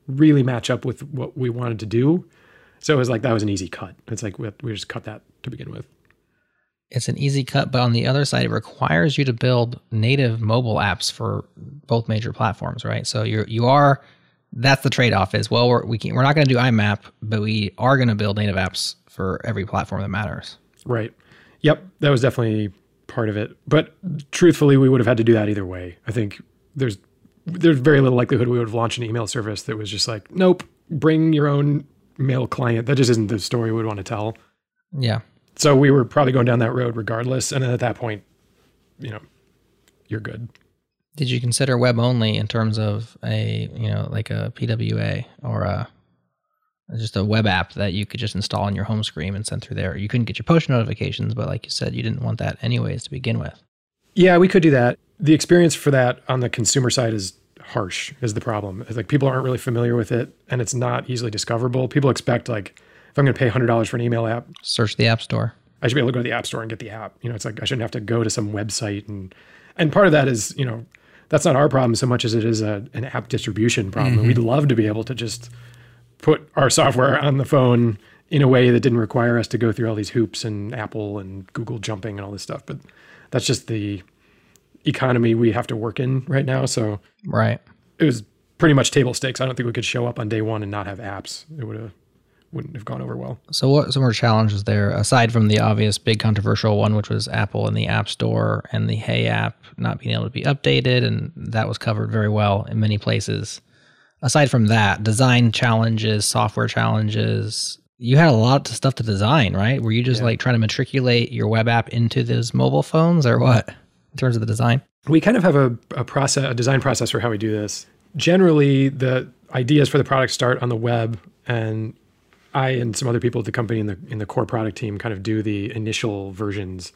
really match up with what we wanted to do. So it was like that was an easy cut. It's like we, we just cut that to begin with. It's an easy cut, but on the other side, it requires you to build native mobile apps for both major platforms, right? So you're you are that's the trade off is well we're we can, we're not going to do IMAP, but we are going to build native apps for every platform that matters. Right. Yep. That was definitely part of it. But truthfully, we would have had to do that either way. I think there's there's very little likelihood we would have launched an email service that was just like, nope, bring your own mail client. That just isn't the story we would want to tell. Yeah. So we were probably going down that road regardless. And then at that point, you know, you're good. Did you consider web only in terms of a, you know, like a PWA or a just a web app that you could just install on your home screen and send through there? You couldn't get your push notifications, but like you said, you didn't want that anyways to begin with. Yeah, we could do that. The experience for that on the consumer side is harsh is the problem. It's like people aren't really familiar with it and it's not easily discoverable. People expect like if I'm going to pay $100 for an email app, search the app store. I should be able to go to the app store and get the app. You know, it's like I shouldn't have to go to some website and and part of that is, you know, that's not our problem so much as it is a, an app distribution problem. Mm-hmm. We'd love to be able to just put our software on the phone in a way that didn't require us to go through all these hoops and Apple and Google jumping and all this stuff. But that's just the economy we have to work in right now. So right, it was pretty much table stakes. I don't think we could show up on day one and not have apps. It would have wouldn't have gone over well. So what some more challenges there aside from the obvious big controversial one, which was Apple and the App Store and the Hey app not being able to be updated, and that was covered very well in many places. Aside from that, design challenges, software challenges. You had a lot of stuff to design, right? Were you just yeah. like trying to matriculate your web app into those mobile phones, or what? In terms of the design? We kind of have a, a process, a design process for how we do this. Generally, the ideas for the product start on the web, and I and some other people at the company in the in the core product team kind of do the initial versions,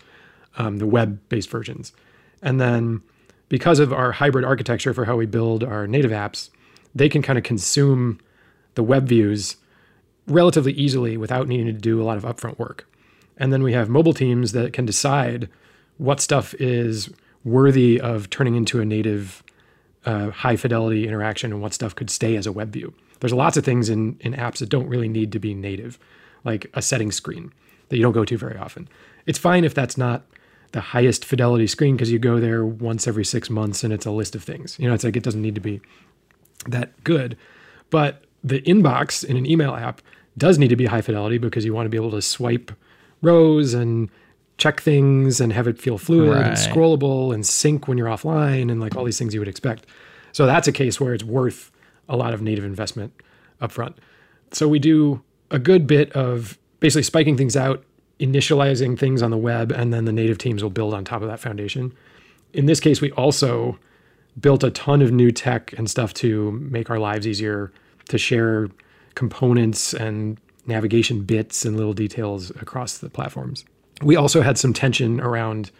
um, the web-based versions, and then because of our hybrid architecture for how we build our native apps, they can kind of consume the web views relatively easily without needing to do a lot of upfront work. And then we have mobile teams that can decide what stuff is worthy of turning into a native uh, high fidelity interaction and what stuff could stay as a web view. There's lots of things in, in apps that don't really need to be native, like a settings screen that you don't go to very often. It's fine if that's not the highest fidelity screen because you go there once every six months and it's a list of things. You know, it's like it doesn't need to be that good. But the inbox in an email app does need to be high fidelity because you want to be able to swipe rows and check things and have it feel fluid right. and scrollable and sync when you're offline and like all these things you would expect. So that's a case where it's worth a lot of native investment upfront. So we do a good bit of basically spiking things out, initializing things on the web, and then the native teams will build on top of that foundation. In this case, we also built a ton of new tech and stuff to make our lives easier to share components and navigation bits and little details across the platforms we also had some tension around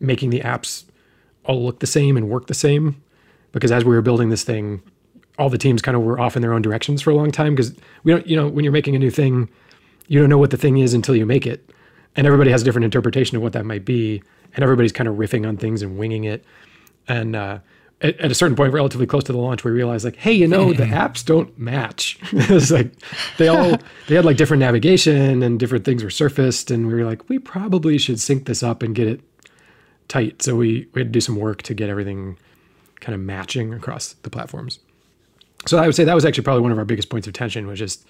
making the apps all look the same and work the same because as we were building this thing all the teams kind of were off in their own directions for a long time because we don't you know when you're making a new thing you don't know what the thing is until you make it. And everybody has a different interpretation of what that might be and everybody's kind of riffing on things and winging it. And uh, at, at, a certain point, relatively close to the launch, we realized like, hey, you know, the <laughs> apps don't match. <laughs> it's like they all <laughs> they had like different navigation and different things were surfaced, and we were like, we probably should sync this up and get it tight. So we, we had to do some work to get everything kind of matching across the platforms. So I would say that was actually probably one of our biggest points of tension was just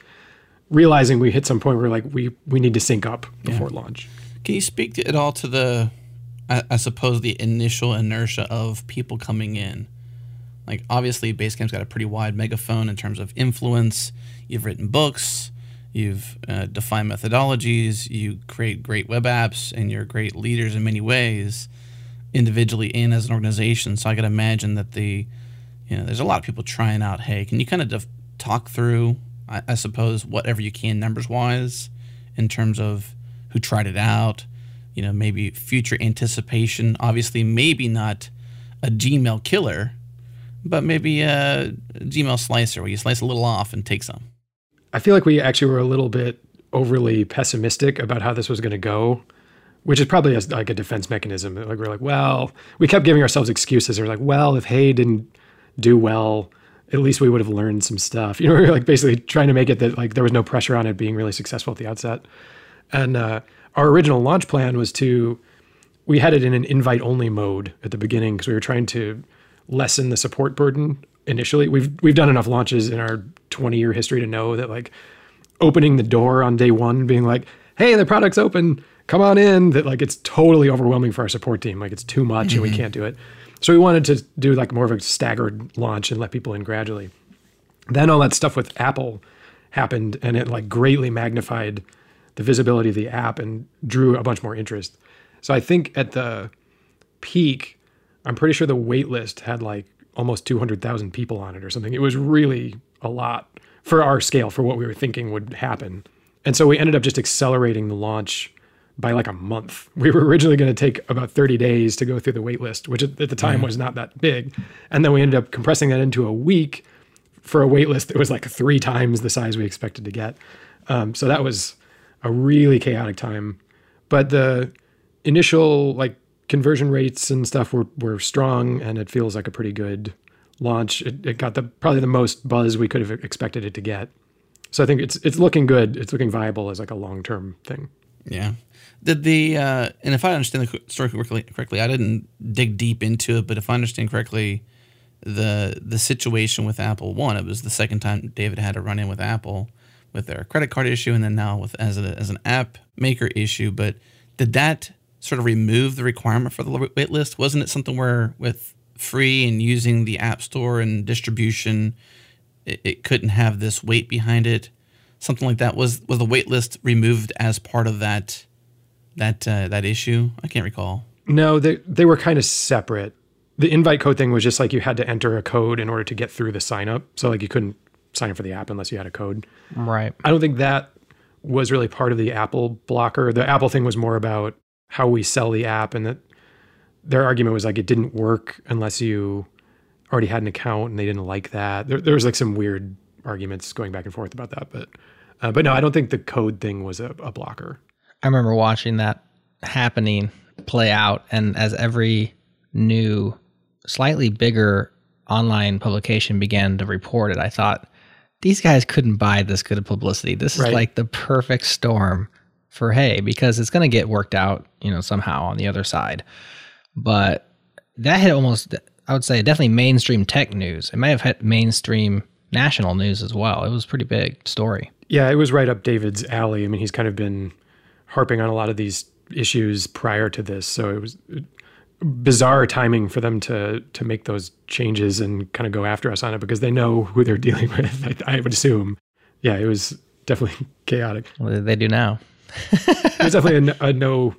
realizing we hit some point where like we we need to sync up before yeah. launch. Can you speak to, at all to the I, I suppose the initial inertia of people coming in. Like obviously, Basecamp's got a pretty wide megaphone in terms of influence. You've written books, you've uh, defined methodologies, you create great web apps, and you're great leaders in many ways, individually and as an organization. So I can imagine that the, you know, there's a lot of people trying out. Hey, can you kind of def- talk through, I, I suppose, whatever you can numbers wise, in terms of who tried it out, you know, maybe future anticipation. Obviously, maybe not a Gmail killer, but maybe a Gmail slicer where you slice a little off and take some. I feel like we actually were a little bit overly pessimistic about how this was going to go, which is probably a, like a defense mechanism. Like we're like, well, we kept giving ourselves excuses. We're like, well, if Hey didn't do well, at least we would have learned some stuff. <laughs> You know, we are like basically trying to make it that like there was no pressure on it being really successful at the outset. And uh, our original launch plan was to we had it in an invite only mode at the beginning because we were trying to lessen the support burden initially. We've we've done enough launches in our 20 year history to know that like opening the door on day one, being like, "Hey, the product's open, come on in," that like it's totally overwhelming for our support team. Like it's too much mm-hmm. and we mm-hmm. can't do it. So we wanted to do like more of a staggered launch and let people in gradually. Then all that stuff with Apple happened, and it like greatly magnified the visibility of the app and drew a bunch more interest. So I think at the peak, I'm pretty sure the wait list had like almost 200,000 people on it or something. It was really a lot for our scale, for what we were thinking would happen. And so we ended up just accelerating the launch by like a month. We were originally going to take about 30 days to go through the wait list, which at the time was not that big. And then we ended up compressing that into a week for a wait list that was like three times the size we expected to get. Um, so that was a really chaotic time. But the initial like conversion rates and stuff were were strong, and it feels like a pretty good launch. It, it got the probably the most buzz we could have expected it to get. So I think it's it's looking good. It's looking viable as like a long term thing. Yeah. Did the uh, and if I understand the story correctly, correctly, I didn't dig deep into it, but if I understand correctly, the the situation with Apple one, it was the second time David had to run in with Apple with their credit card issue, and then now with as a, as an app maker issue. But did that sort of remove the requirement for the wait list? Wasn't it something where with free and using the app store and distribution, it, it couldn't have this weight behind it? Something like that was was the wait list removed as part of that that uh, that issue? I can't recall. No, they they were kind of separate. The invite code thing was just like you had to enter a code in order to get through the sign up. So like you couldn't sign up for the app unless you had a code. Right. I don't think that was really part of the Apple blocker. The Apple thing was more about how we sell the app and that their argument was like it didn't work unless you already had an account and they didn't like that. There, there was like some weird arguments going back and forth about that, but uh, but no, I don't think the code thing was a, a blocker. I remember watching that happening play out, and as every new, slightly bigger online publication began to report it, I thought these guys couldn't buy this good of publicity. This is right. like the perfect storm for Hey because it's going to get worked out, you know, somehow on the other side. But that hit almost, I would say, definitely mainstream tech news. It may have hit mainstream national news as well. It was a pretty big story. Yeah, it was right up David's alley. I mean, he's kind of been harping on a lot of these issues prior to this, so it was bizarre timing for them to to make those changes and kind of go after us on it because they know who they're dealing <laughs> with. I, I would assume. Yeah, it was definitely <laughs> chaotic. What they do now? it was definitely a, <laughs> a, no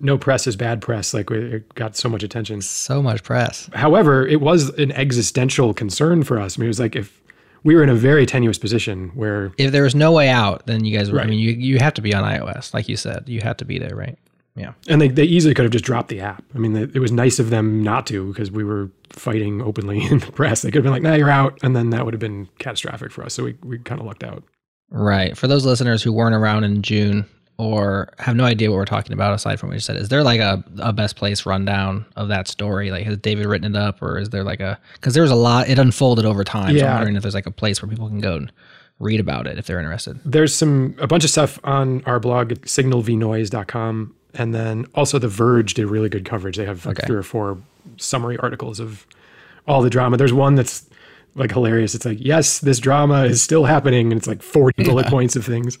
no press is bad press. Like it got so much attention, so much press. However, it was an existential concern for us. I mean, it was like if we were in a very tenuous position where if there was no way out, then you guys. Right. I mean, you you have to be on iOS, like you said. You have to be there, right? Yeah. And they, they easily could have just dropped the app. I mean, it was nice of them not to because we were fighting openly <laughs> in the press. They could have been like, nah, you're out. And then that would have been catastrophic for us. So we, we kind of lucked out. Right. For those listeners who weren't around in June or have no idea what we're talking about aside from what you said, is there like a, a best place rundown of that story? Like, has David written it up or is there like a, because there's a lot, it unfolded over time. Yeah. So I'm wondering if there's like a place where people can go and read about it if they're interested. There's some, a bunch of stuff on our blog, signalvnoise.com and then also The Verge did really good coverage. They have like okay. three or four summary articles of all the drama. There's one that's like hilarious. It's like, yes, this drama is still happening, and it's like 40 bullet points of things.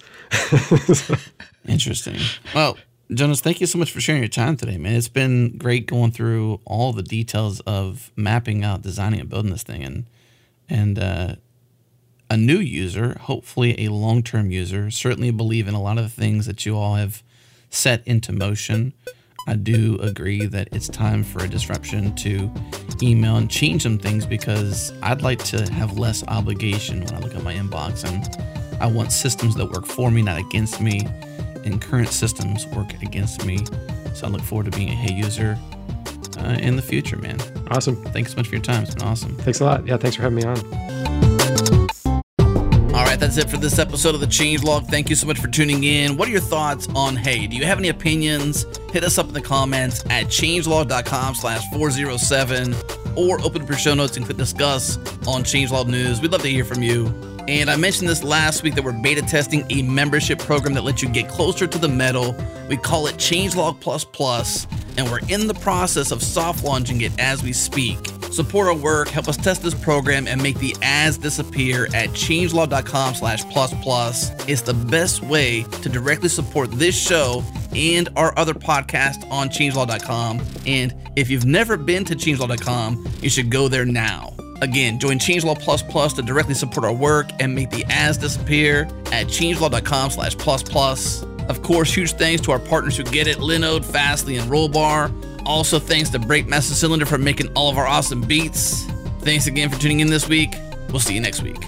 <laughs> Interesting. Well, Jonas, thank you so much for sharing your time today, man. It's been great going through all the details of mapping out, designing, and building this thing, and and uh, a new user, hopefully a long term user, certainly believe in a lot of the things that you all have set into motion. I do agree that it's time for a disruption to email and change some things because I'd like to have less obligation when I look at my inbox and I want systems that work for me, not against me, and current systems work against me. So I look forward to being a Hey user uh, in the future, man. Awesome. Thanks so much for your time. It's been awesome. Thanks a lot. Yeah, thanks for having me on that's it for this episode of the Changelog. Thank you so much for tuning in. What are your thoughts on Hey? Do you have any opinions? Hit us up in the comments at changelog.com slash 407 or open up your show notes and click discuss on Changelog News. We'd love to hear from you. And I mentioned this last week that we're beta testing a membership program that lets you get closer to the metal. We call it Changelog Plus Plus, and we're in the process of soft launching it as we speak. Support our work, help us test this program, and make the ads disappear at changelog.com slash plus plus. It's the best way to directly support this show and our other podcast on changelog.com. And if you've never been to changelog.com, you should go there now. Again, join Changelog Plus Plus to directly support our work and make the ads disappear at changelog.com slash plus plus. Of course, huge thanks to our partners who get it, Linode, Fastly, and Rollbar. Also, thanks to Breakmaster Cylinder for making all of our awesome beats. Thanks again for tuning in this week. We'll see you next week.